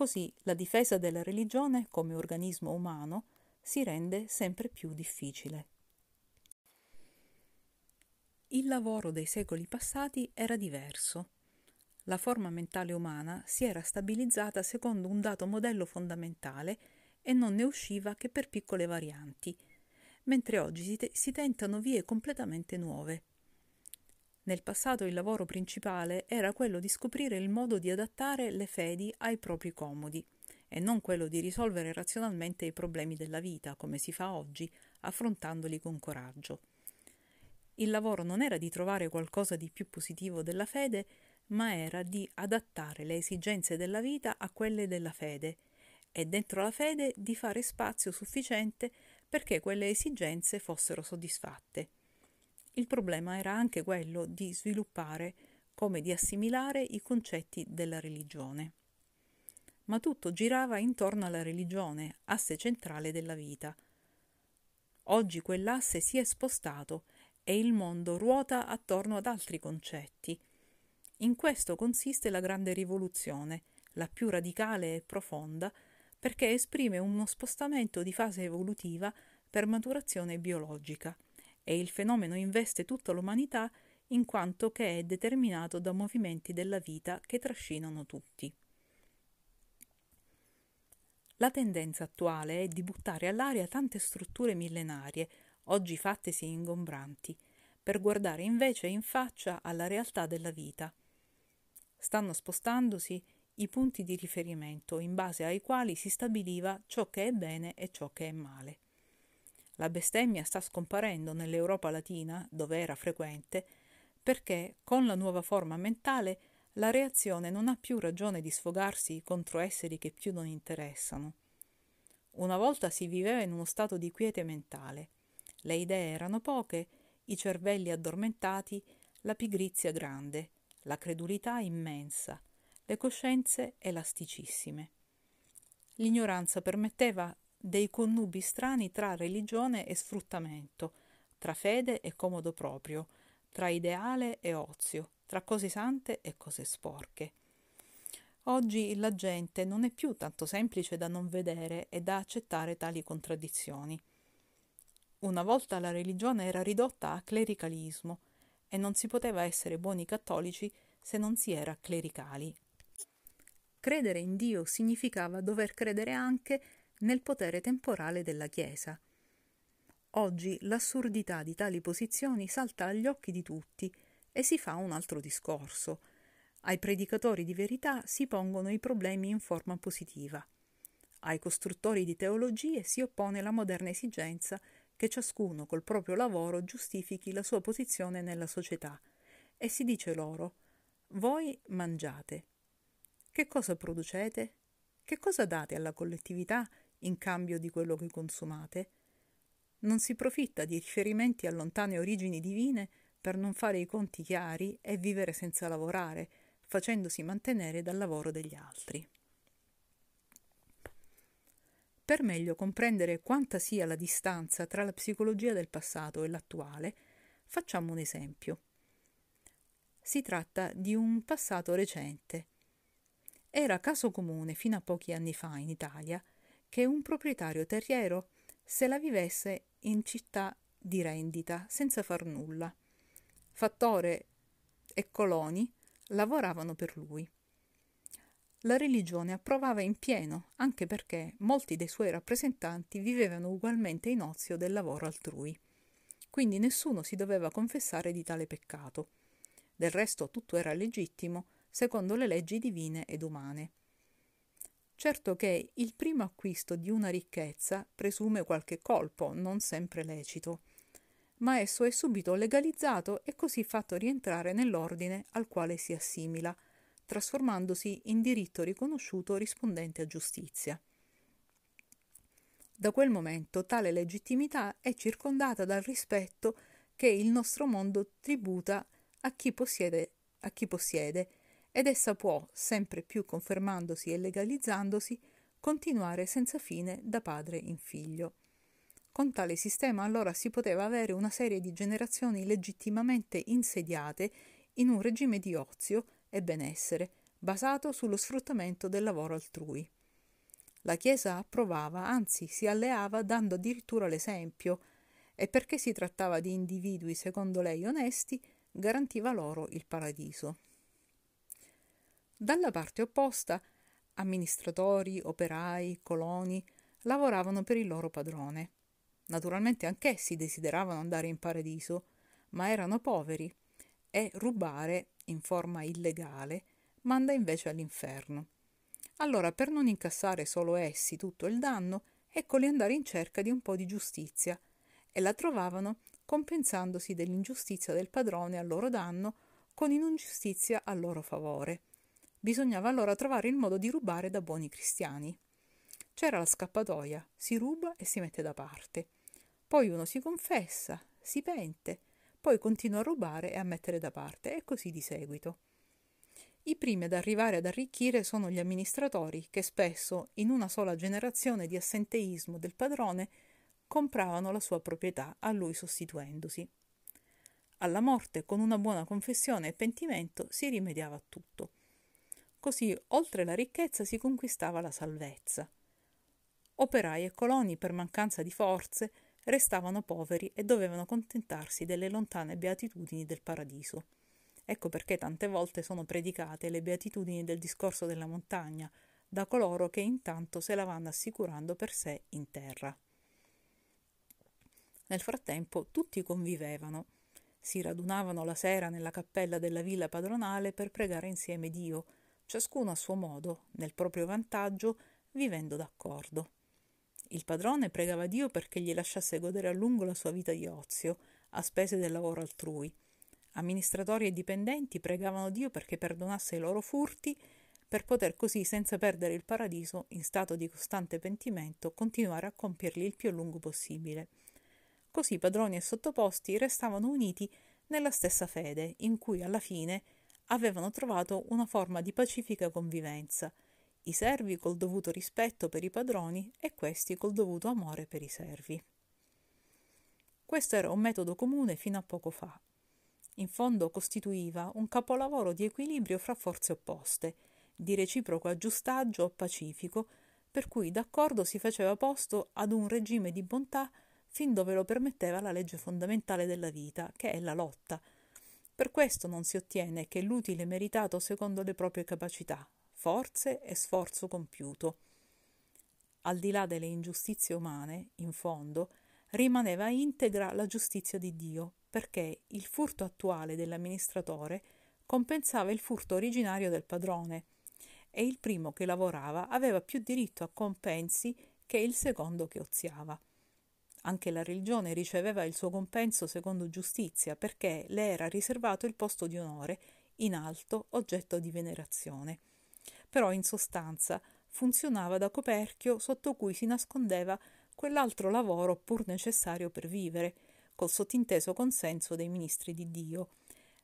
Così la difesa della religione come organismo umano si rende sempre più difficile. Il lavoro dei secoli passati era diverso la forma mentale umana si era stabilizzata secondo un dato modello fondamentale e non ne usciva che per piccole varianti, mentre oggi si, te- si tentano vie completamente nuove. Nel passato il lavoro principale era quello di scoprire il modo di adattare le fedi ai propri comodi e non quello di risolvere razionalmente i problemi della vita, come si fa oggi, affrontandoli con coraggio. Il lavoro non era di trovare qualcosa di più positivo della fede, ma era di adattare le esigenze della vita a quelle della fede e dentro la fede di fare spazio sufficiente perché quelle esigenze fossero soddisfatte. Il problema era anche quello di sviluppare come di assimilare i concetti della religione. Ma tutto girava intorno alla religione, asse centrale della vita. Oggi quell'asse si è spostato e il mondo ruota attorno ad altri concetti, in questo consiste la grande rivoluzione, la più radicale e profonda, perché esprime uno spostamento di fase evolutiva per maturazione biologica e il fenomeno investe tutta l'umanità in quanto che è determinato da movimenti della vita che trascinano tutti. La tendenza attuale è di buttare all'aria tante strutture millenarie, oggi fattesi ingombranti, per guardare invece in faccia alla realtà della vita, stanno spostandosi i punti di riferimento in base ai quali si stabiliva ciò che è bene e ciò che è male. La bestemmia sta scomparendo nell'Europa latina, dove era frequente, perché con la nuova forma mentale la reazione non ha più ragione di sfogarsi contro esseri che più non interessano. Una volta si viveva in uno stato di quiete mentale. Le idee erano poche, i cervelli addormentati, la pigrizia grande, la credulità immensa, le coscienze elasticissime. L'ignoranza permetteva dei connubi strani tra religione e sfruttamento, tra fede e comodo proprio, tra ideale e ozio, tra cose sante e cose sporche. Oggi la gente non è più tanto semplice da non vedere e da accettare tali contraddizioni. Una volta la religione era ridotta a clericalismo, e non si poteva essere buoni cattolici se non si era clericali. Credere in Dio significava dover credere anche nel potere temporale della Chiesa. Oggi l'assurdità di tali posizioni salta agli occhi di tutti e si fa un altro discorso. Ai predicatori di verità si pongono i problemi in forma positiva. Ai costruttori di teologie si oppone la moderna esigenza che ciascuno col proprio lavoro giustifichi la sua posizione nella società e si dice loro voi mangiate. Che cosa producete? Che cosa date alla collettività in cambio di quello che consumate? Non si profitta di riferimenti a lontane origini divine per non fare i conti chiari e vivere senza lavorare, facendosi mantenere dal lavoro degli altri. Per meglio comprendere quanta sia la distanza tra la psicologia del passato e l'attuale, facciamo un esempio. Si tratta di un passato recente. Era caso comune fino a pochi anni fa in Italia che un proprietario terriero se la vivesse in città di rendita senza far nulla. Fattore e coloni lavoravano per lui. La religione approvava in pieno, anche perché molti dei suoi rappresentanti vivevano ugualmente in ozio del lavoro altrui. Quindi nessuno si doveva confessare di tale peccato. Del resto tutto era legittimo, secondo le leggi divine ed umane. Certo che il primo acquisto di una ricchezza presume qualche colpo, non sempre lecito, ma esso è subito legalizzato e così fatto rientrare nell'ordine al quale si assimila, trasformandosi in diritto riconosciuto rispondente a giustizia. Da quel momento tale legittimità è circondata dal rispetto che il nostro mondo tributa a chi possiede, a chi possiede ed essa può, sempre più confermandosi e legalizzandosi, continuare senza fine da padre in figlio. Con tale sistema allora si poteva avere una serie di generazioni legittimamente insediate in un regime di ozio e benessere, basato sullo sfruttamento del lavoro altrui. La Chiesa approvava, anzi si alleava dando addirittura l'esempio, e perché si trattava di individui secondo lei onesti, garantiva loro il paradiso. Dalla parte opposta, amministratori, operai, coloni lavoravano per il loro padrone. Naturalmente anch'essi desideravano andare in paradiso, ma erano poveri e rubare in forma illegale manda invece all'inferno. Allora, per non incassare solo essi tutto il danno, eccoli andare in cerca di un po' di giustizia e la trovavano compensandosi dell'ingiustizia del padrone a loro danno con ingiustizia a loro favore. Bisognava allora trovare il modo di rubare da buoni cristiani. C'era la scappatoia, si ruba e si mette da parte. Poi uno si confessa, si pente, poi continua a rubare e a mettere da parte, e così di seguito. I primi ad arrivare ad arricchire sono gli amministratori che spesso, in una sola generazione di assenteismo del padrone, compravano la sua proprietà a lui sostituendosi. Alla morte, con una buona confessione e pentimento, si rimediava a tutto. Così, oltre la ricchezza, si conquistava la salvezza. Operai e coloni, per mancanza di forze, restavano poveri e dovevano contentarsi delle lontane beatitudini del paradiso. Ecco perché tante volte sono predicate le beatitudini del discorso della montagna da coloro che intanto se la vanno assicurando per sé in terra. Nel frattempo tutti convivevano. Si radunavano la sera nella cappella della villa padronale per pregare insieme Dio, ciascuno a suo modo, nel proprio vantaggio, vivendo d'accordo. Il padrone pregava Dio perché gli lasciasse godere a lungo la sua vita di ozio, a spese del lavoro altrui. Amministratori e dipendenti pregavano Dio perché perdonasse i loro furti, per poter così, senza perdere il paradiso, in stato di costante pentimento, continuare a compierli il più a lungo possibile. Così padroni e sottoposti restavano uniti nella stessa fede, in cui alla fine avevano trovato una forma di pacifica convivenza, i servi col dovuto rispetto per i padroni e questi col dovuto amore per i servi. Questo era un metodo comune fino a poco fa. In fondo costituiva un capolavoro di equilibrio fra forze opposte, di reciproco aggiustaggio pacifico, per cui d'accordo si faceva posto ad un regime di bontà fin dove lo permetteva la legge fondamentale della vita, che è la lotta, per questo non si ottiene che l'utile meritato secondo le proprie capacità, forze e sforzo compiuto. Al di là delle ingiustizie umane, in fondo, rimaneva integra la giustizia di Dio, perché il furto attuale dell'amministratore compensava il furto originario del padrone, e il primo che lavorava aveva più diritto a compensi che il secondo che oziava. Anche la religione riceveva il suo compenso secondo giustizia, perché le era riservato il posto di onore, in alto, oggetto di venerazione. Però in sostanza funzionava da coperchio sotto cui si nascondeva quell'altro lavoro pur necessario per vivere, col sottinteso consenso dei ministri di Dio,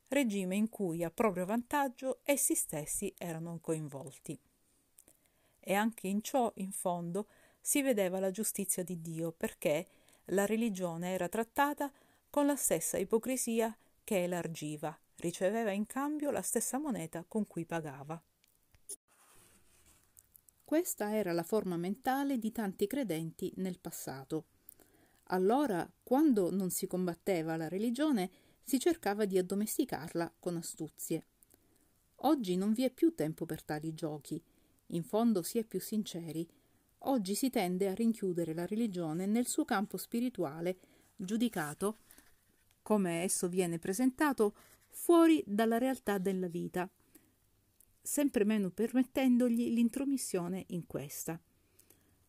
regime in cui a proprio vantaggio essi stessi erano coinvolti. E anche in ciò, in fondo, si vedeva la giustizia di Dio, perché la religione era trattata con la stessa ipocrisia che elargiva, riceveva in cambio la stessa moneta con cui pagava. Questa era la forma mentale di tanti credenti nel passato. Allora, quando non si combatteva la religione, si cercava di addomesticarla con astuzie. Oggi non vi è più tempo per tali giochi. In fondo si è più sinceri oggi si tende a rinchiudere la religione nel suo campo spirituale, giudicato, come esso viene presentato, fuori dalla realtà della vita, sempre meno permettendogli l'intromissione in questa.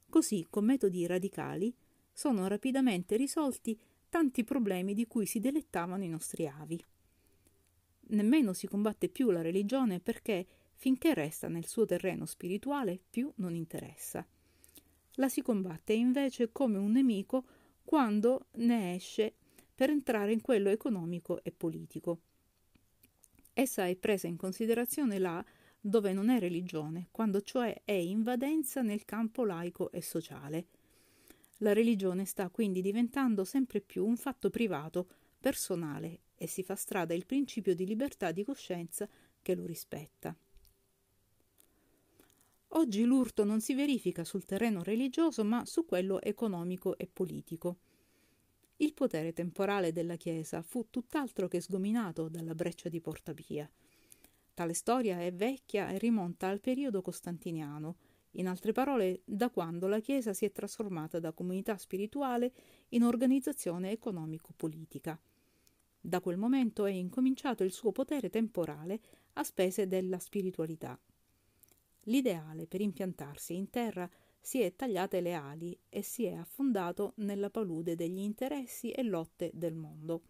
Così, con metodi radicali, sono rapidamente risolti tanti problemi di cui si delettavano i nostri avi. Nemmeno si combatte più la religione perché, finché resta nel suo terreno spirituale, più non interessa. La si combatte invece come un nemico quando ne esce per entrare in quello economico e politico. Essa è presa in considerazione là dove non è religione, quando cioè è invadenza nel campo laico e sociale. La religione sta quindi diventando sempre più un fatto privato, personale e si fa strada il principio di libertà di coscienza che lo rispetta. Oggi l'urto non si verifica sul terreno religioso ma su quello economico e politico. Il potere temporale della Chiesa fu tutt'altro che sgominato dalla breccia di Porta Pia. Tale storia è vecchia e rimonta al periodo costantiniano, in altre parole da quando la Chiesa si è trasformata da comunità spirituale in organizzazione economico-politica. Da quel momento è incominciato il suo potere temporale a spese della spiritualità. L'ideale per impiantarsi in terra si è tagliate le ali e si è affondato nella palude degli interessi e lotte del mondo.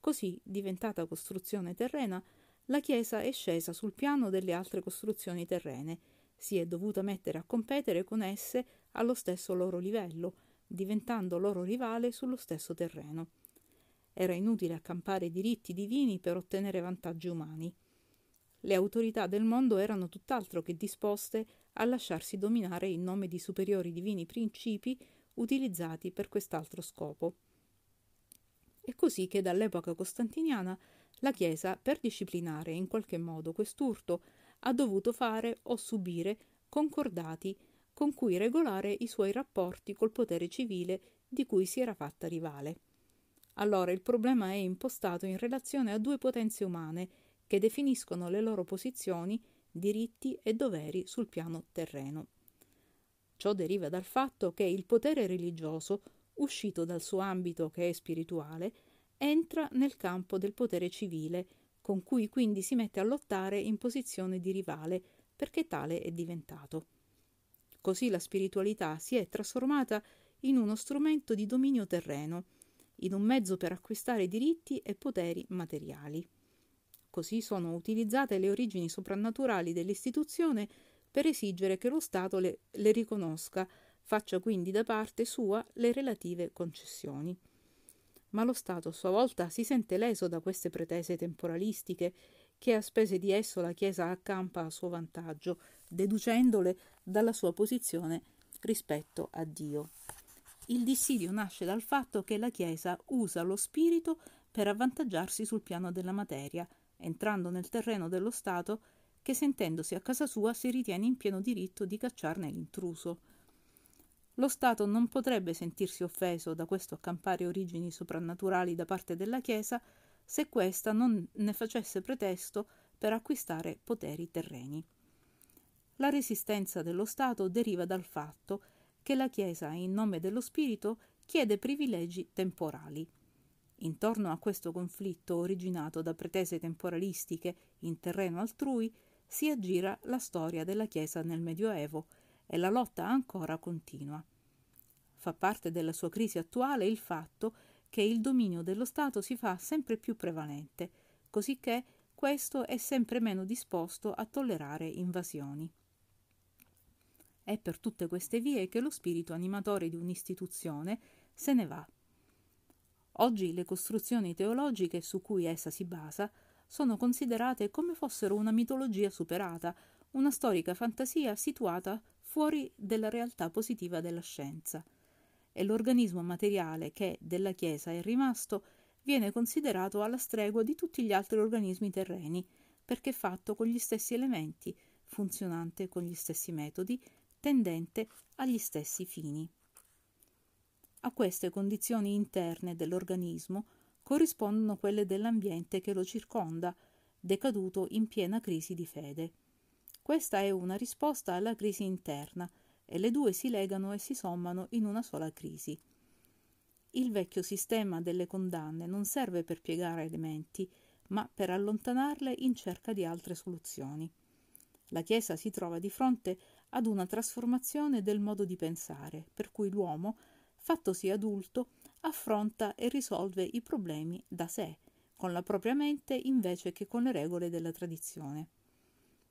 Così, diventata costruzione terrena, la Chiesa è scesa sul piano delle altre costruzioni terrene, si è dovuta mettere a competere con esse allo stesso loro livello, diventando loro rivale sullo stesso terreno. Era inutile accampare diritti divini per ottenere vantaggi umani. Le autorità del mondo erano tutt'altro che disposte a lasciarsi dominare in nome di superiori divini principi utilizzati per quest'altro scopo. È così che dall'epoca costantiniana la Chiesa, per disciplinare in qualche modo quest'urto, ha dovuto fare o subire concordati con cui regolare i suoi rapporti col potere civile di cui si era fatta rivale. Allora il problema è impostato in relazione a due potenze umane che definiscono le loro posizioni, diritti e doveri sul piano terreno. Ciò deriva dal fatto che il potere religioso, uscito dal suo ambito che è spirituale, entra nel campo del potere civile, con cui quindi si mette a lottare in posizione di rivale, perché tale è diventato. Così la spiritualità si è trasformata in uno strumento di dominio terreno, in un mezzo per acquistare diritti e poteri materiali. Così sono utilizzate le origini soprannaturali dell'istituzione per esigere che lo Stato le, le riconosca, faccia quindi da parte sua le relative concessioni. Ma lo Stato a sua volta si sente leso da queste pretese temporalistiche che a spese di esso la Chiesa accampa a suo vantaggio, deducendole dalla sua posizione rispetto a Dio. Il dissidio nasce dal fatto che la Chiesa usa lo spirito per avvantaggiarsi sul piano della materia, entrando nel terreno dello Stato che sentendosi a casa sua si ritiene in pieno diritto di cacciarne l'intruso. Lo Stato non potrebbe sentirsi offeso da questo accampare origini soprannaturali da parte della Chiesa se questa non ne facesse pretesto per acquistare poteri terreni. La resistenza dello Stato deriva dal fatto che la Chiesa, in nome dello Spirito, chiede privilegi temporali. Intorno a questo conflitto originato da pretese temporalistiche in terreno altrui si aggira la storia della Chiesa nel Medioevo e la lotta ancora continua. Fa parte della sua crisi attuale il fatto che il dominio dello Stato si fa sempre più prevalente, cosicché questo è sempre meno disposto a tollerare invasioni. È per tutte queste vie che lo spirito animatore di un'istituzione se ne va Oggi le costruzioni teologiche su cui essa si basa sono considerate come fossero una mitologia superata, una storica fantasia situata fuori della realtà positiva della scienza. E l'organismo materiale che della Chiesa è rimasto viene considerato alla stregua di tutti gli altri organismi terreni, perché fatto con gli stessi elementi, funzionante con gli stessi metodi, tendente agli stessi fini. A queste condizioni interne dell'organismo corrispondono quelle dell'ambiente che lo circonda, decaduto in piena crisi di fede. Questa è una risposta alla crisi interna e le due si legano e si sommano in una sola crisi. Il vecchio sistema delle condanne non serve per piegare elementi, ma per allontanarle in cerca di altre soluzioni. La Chiesa si trova di fronte ad una trasformazione del modo di pensare, per cui l'uomo fattosi adulto, affronta e risolve i problemi da sé, con la propria mente invece che con le regole della tradizione.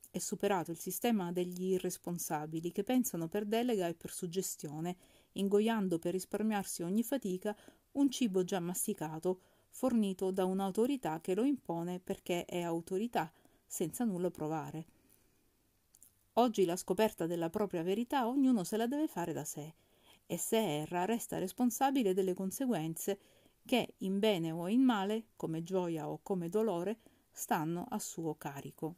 È superato il sistema degli irresponsabili che pensano per delega e per suggestione, ingoiando per risparmiarsi ogni fatica un cibo già masticato, fornito da un'autorità che lo impone perché è autorità, senza nulla provare. Oggi la scoperta della propria verità ognuno se la deve fare da sé e se erra resta responsabile delle conseguenze che, in bene o in male, come gioia o come dolore, stanno a suo carico.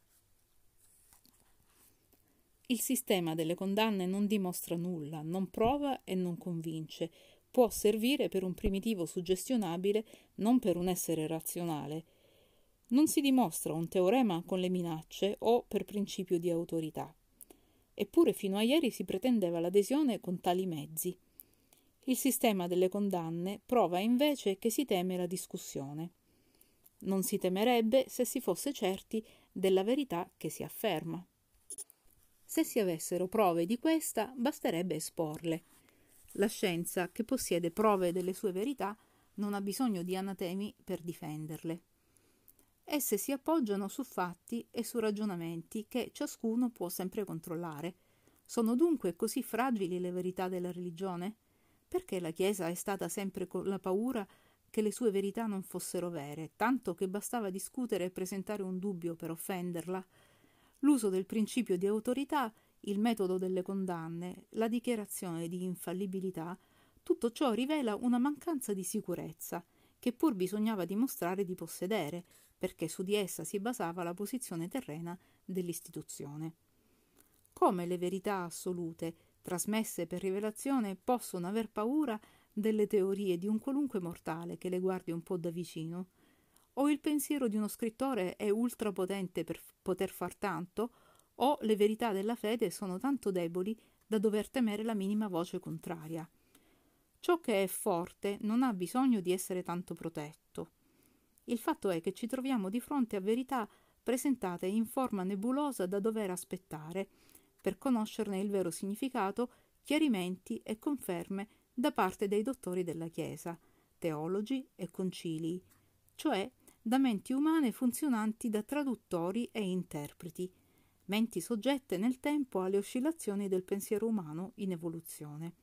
Il sistema delle condanne non dimostra nulla, non prova e non convince, può servire per un primitivo suggestionabile, non per un essere razionale. Non si dimostra un teorema con le minacce o per principio di autorità. Eppure fino a ieri si pretendeva l'adesione con tali mezzi. Il sistema delle condanne prova invece che si teme la discussione. Non si temerebbe se si fosse certi della verità che si afferma. Se si avessero prove di questa, basterebbe esporle. La scienza, che possiede prove delle sue verità, non ha bisogno di anatemi per difenderle. Esse si appoggiano su fatti e su ragionamenti che ciascuno può sempre controllare. Sono dunque così fragili le verità della religione? Perché la Chiesa è stata sempre con la paura che le sue verità non fossero vere, tanto che bastava discutere e presentare un dubbio per offenderla? l'uso del principio di autorità, il metodo delle condanne, la dichiarazione di infallibilità, tutto ciò rivela una mancanza di sicurezza, che pur bisognava dimostrare di possedere, perché su di essa si basava la posizione terrena dell'istituzione. Come le verità assolute, trasmesse per rivelazione, possono aver paura delle teorie di un qualunque mortale che le guardi un po' da vicino? o il pensiero di uno scrittore è ultrapotente per poter far tanto, o le verità della fede sono tanto deboli da dover temere la minima voce contraria. Ciò che è forte non ha bisogno di essere tanto protetto. Il fatto è che ci troviamo di fronte a verità presentate in forma nebulosa da dover aspettare, per conoscerne il vero significato, chiarimenti e conferme da parte dei dottori della Chiesa, teologi e concili, cioè da menti umane funzionanti da traduttori e interpreti, menti soggette nel tempo alle oscillazioni del pensiero umano in evoluzione.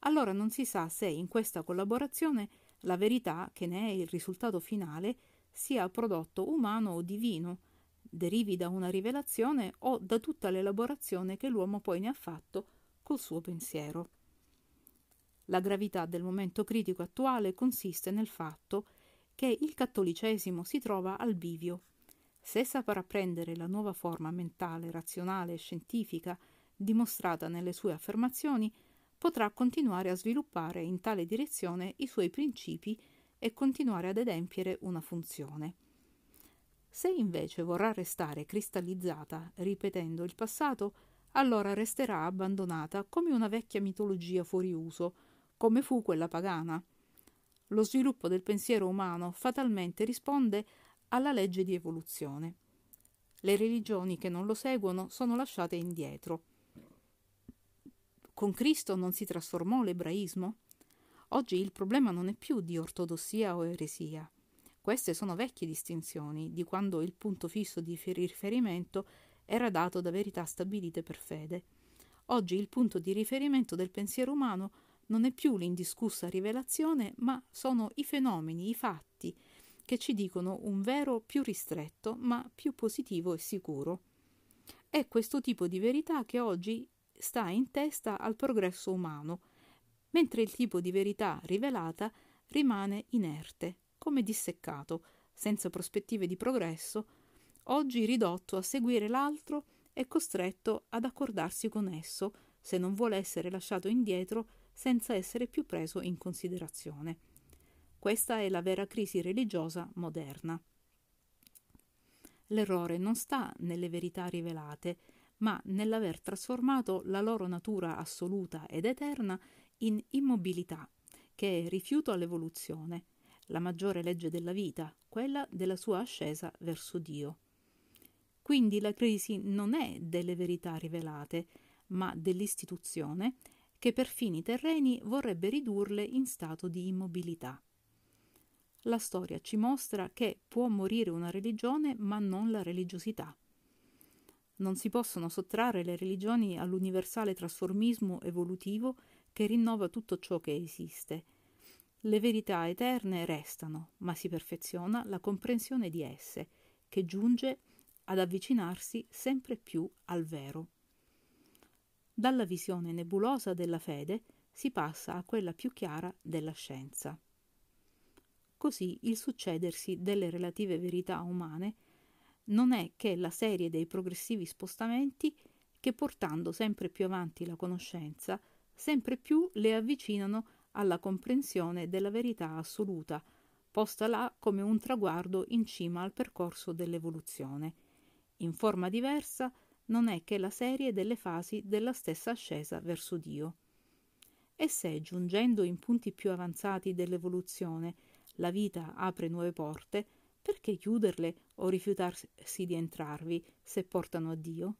Allora non si sa se in questa collaborazione la verità, che ne è il risultato finale, sia prodotto umano o divino, derivi da una rivelazione o da tutta l'elaborazione che l'uomo poi ne ha fatto col suo pensiero. La gravità del momento critico attuale consiste nel fatto che il cattolicesimo si trova al bivio. Se saprà prendere la nuova forma mentale, razionale e scientifica dimostrata nelle sue affermazioni, potrà continuare a sviluppare in tale direzione i suoi principi e continuare ad adempiere una funzione. Se invece vorrà restare cristallizzata ripetendo il passato, allora resterà abbandonata come una vecchia mitologia fuori uso, come fu quella pagana, lo sviluppo del pensiero umano fatalmente risponde alla legge di evoluzione. Le religioni che non lo seguono sono lasciate indietro. Con Cristo non si trasformò l'ebraismo? Oggi il problema non è più di ortodossia o eresia. Queste sono vecchie distinzioni di quando il punto fisso di riferimento era dato da verità stabilite per fede. Oggi il punto di riferimento del pensiero umano non è più l'indiscussa rivelazione, ma sono i fenomeni, i fatti, che ci dicono un vero più ristretto, ma più positivo e sicuro. È questo tipo di verità che oggi sta in testa al progresso umano, mentre il tipo di verità rivelata rimane inerte, come disseccato, senza prospettive di progresso, oggi ridotto a seguire l'altro e costretto ad accordarsi con esso, se non vuole essere lasciato indietro senza essere più preso in considerazione. Questa è la vera crisi religiosa moderna. L'errore non sta nelle verità rivelate, ma nell'aver trasformato la loro natura assoluta ed eterna in immobilità, che è rifiuto all'evoluzione, la maggiore legge della vita, quella della sua ascesa verso Dio. Quindi la crisi non è delle verità rivelate, ma dell'istituzione che per fini terreni vorrebbe ridurle in stato di immobilità. La storia ci mostra che può morire una religione ma non la religiosità. Non si possono sottrarre le religioni all'universale trasformismo evolutivo che rinnova tutto ciò che esiste. Le verità eterne restano, ma si perfeziona la comprensione di esse, che giunge ad avvicinarsi sempre più al vero. Dalla visione nebulosa della fede si passa a quella più chiara della scienza. Così il succedersi delle relative verità umane non è che la serie dei progressivi spostamenti che portando sempre più avanti la conoscenza, sempre più le avvicinano alla comprensione della verità assoluta, posta là come un traguardo in cima al percorso dell'evoluzione. In forma diversa non è che la serie delle fasi della stessa ascesa verso Dio. E se, giungendo in punti più avanzati dell'evoluzione, la vita apre nuove porte, perché chiuderle o rifiutarsi di entrarvi se portano a Dio?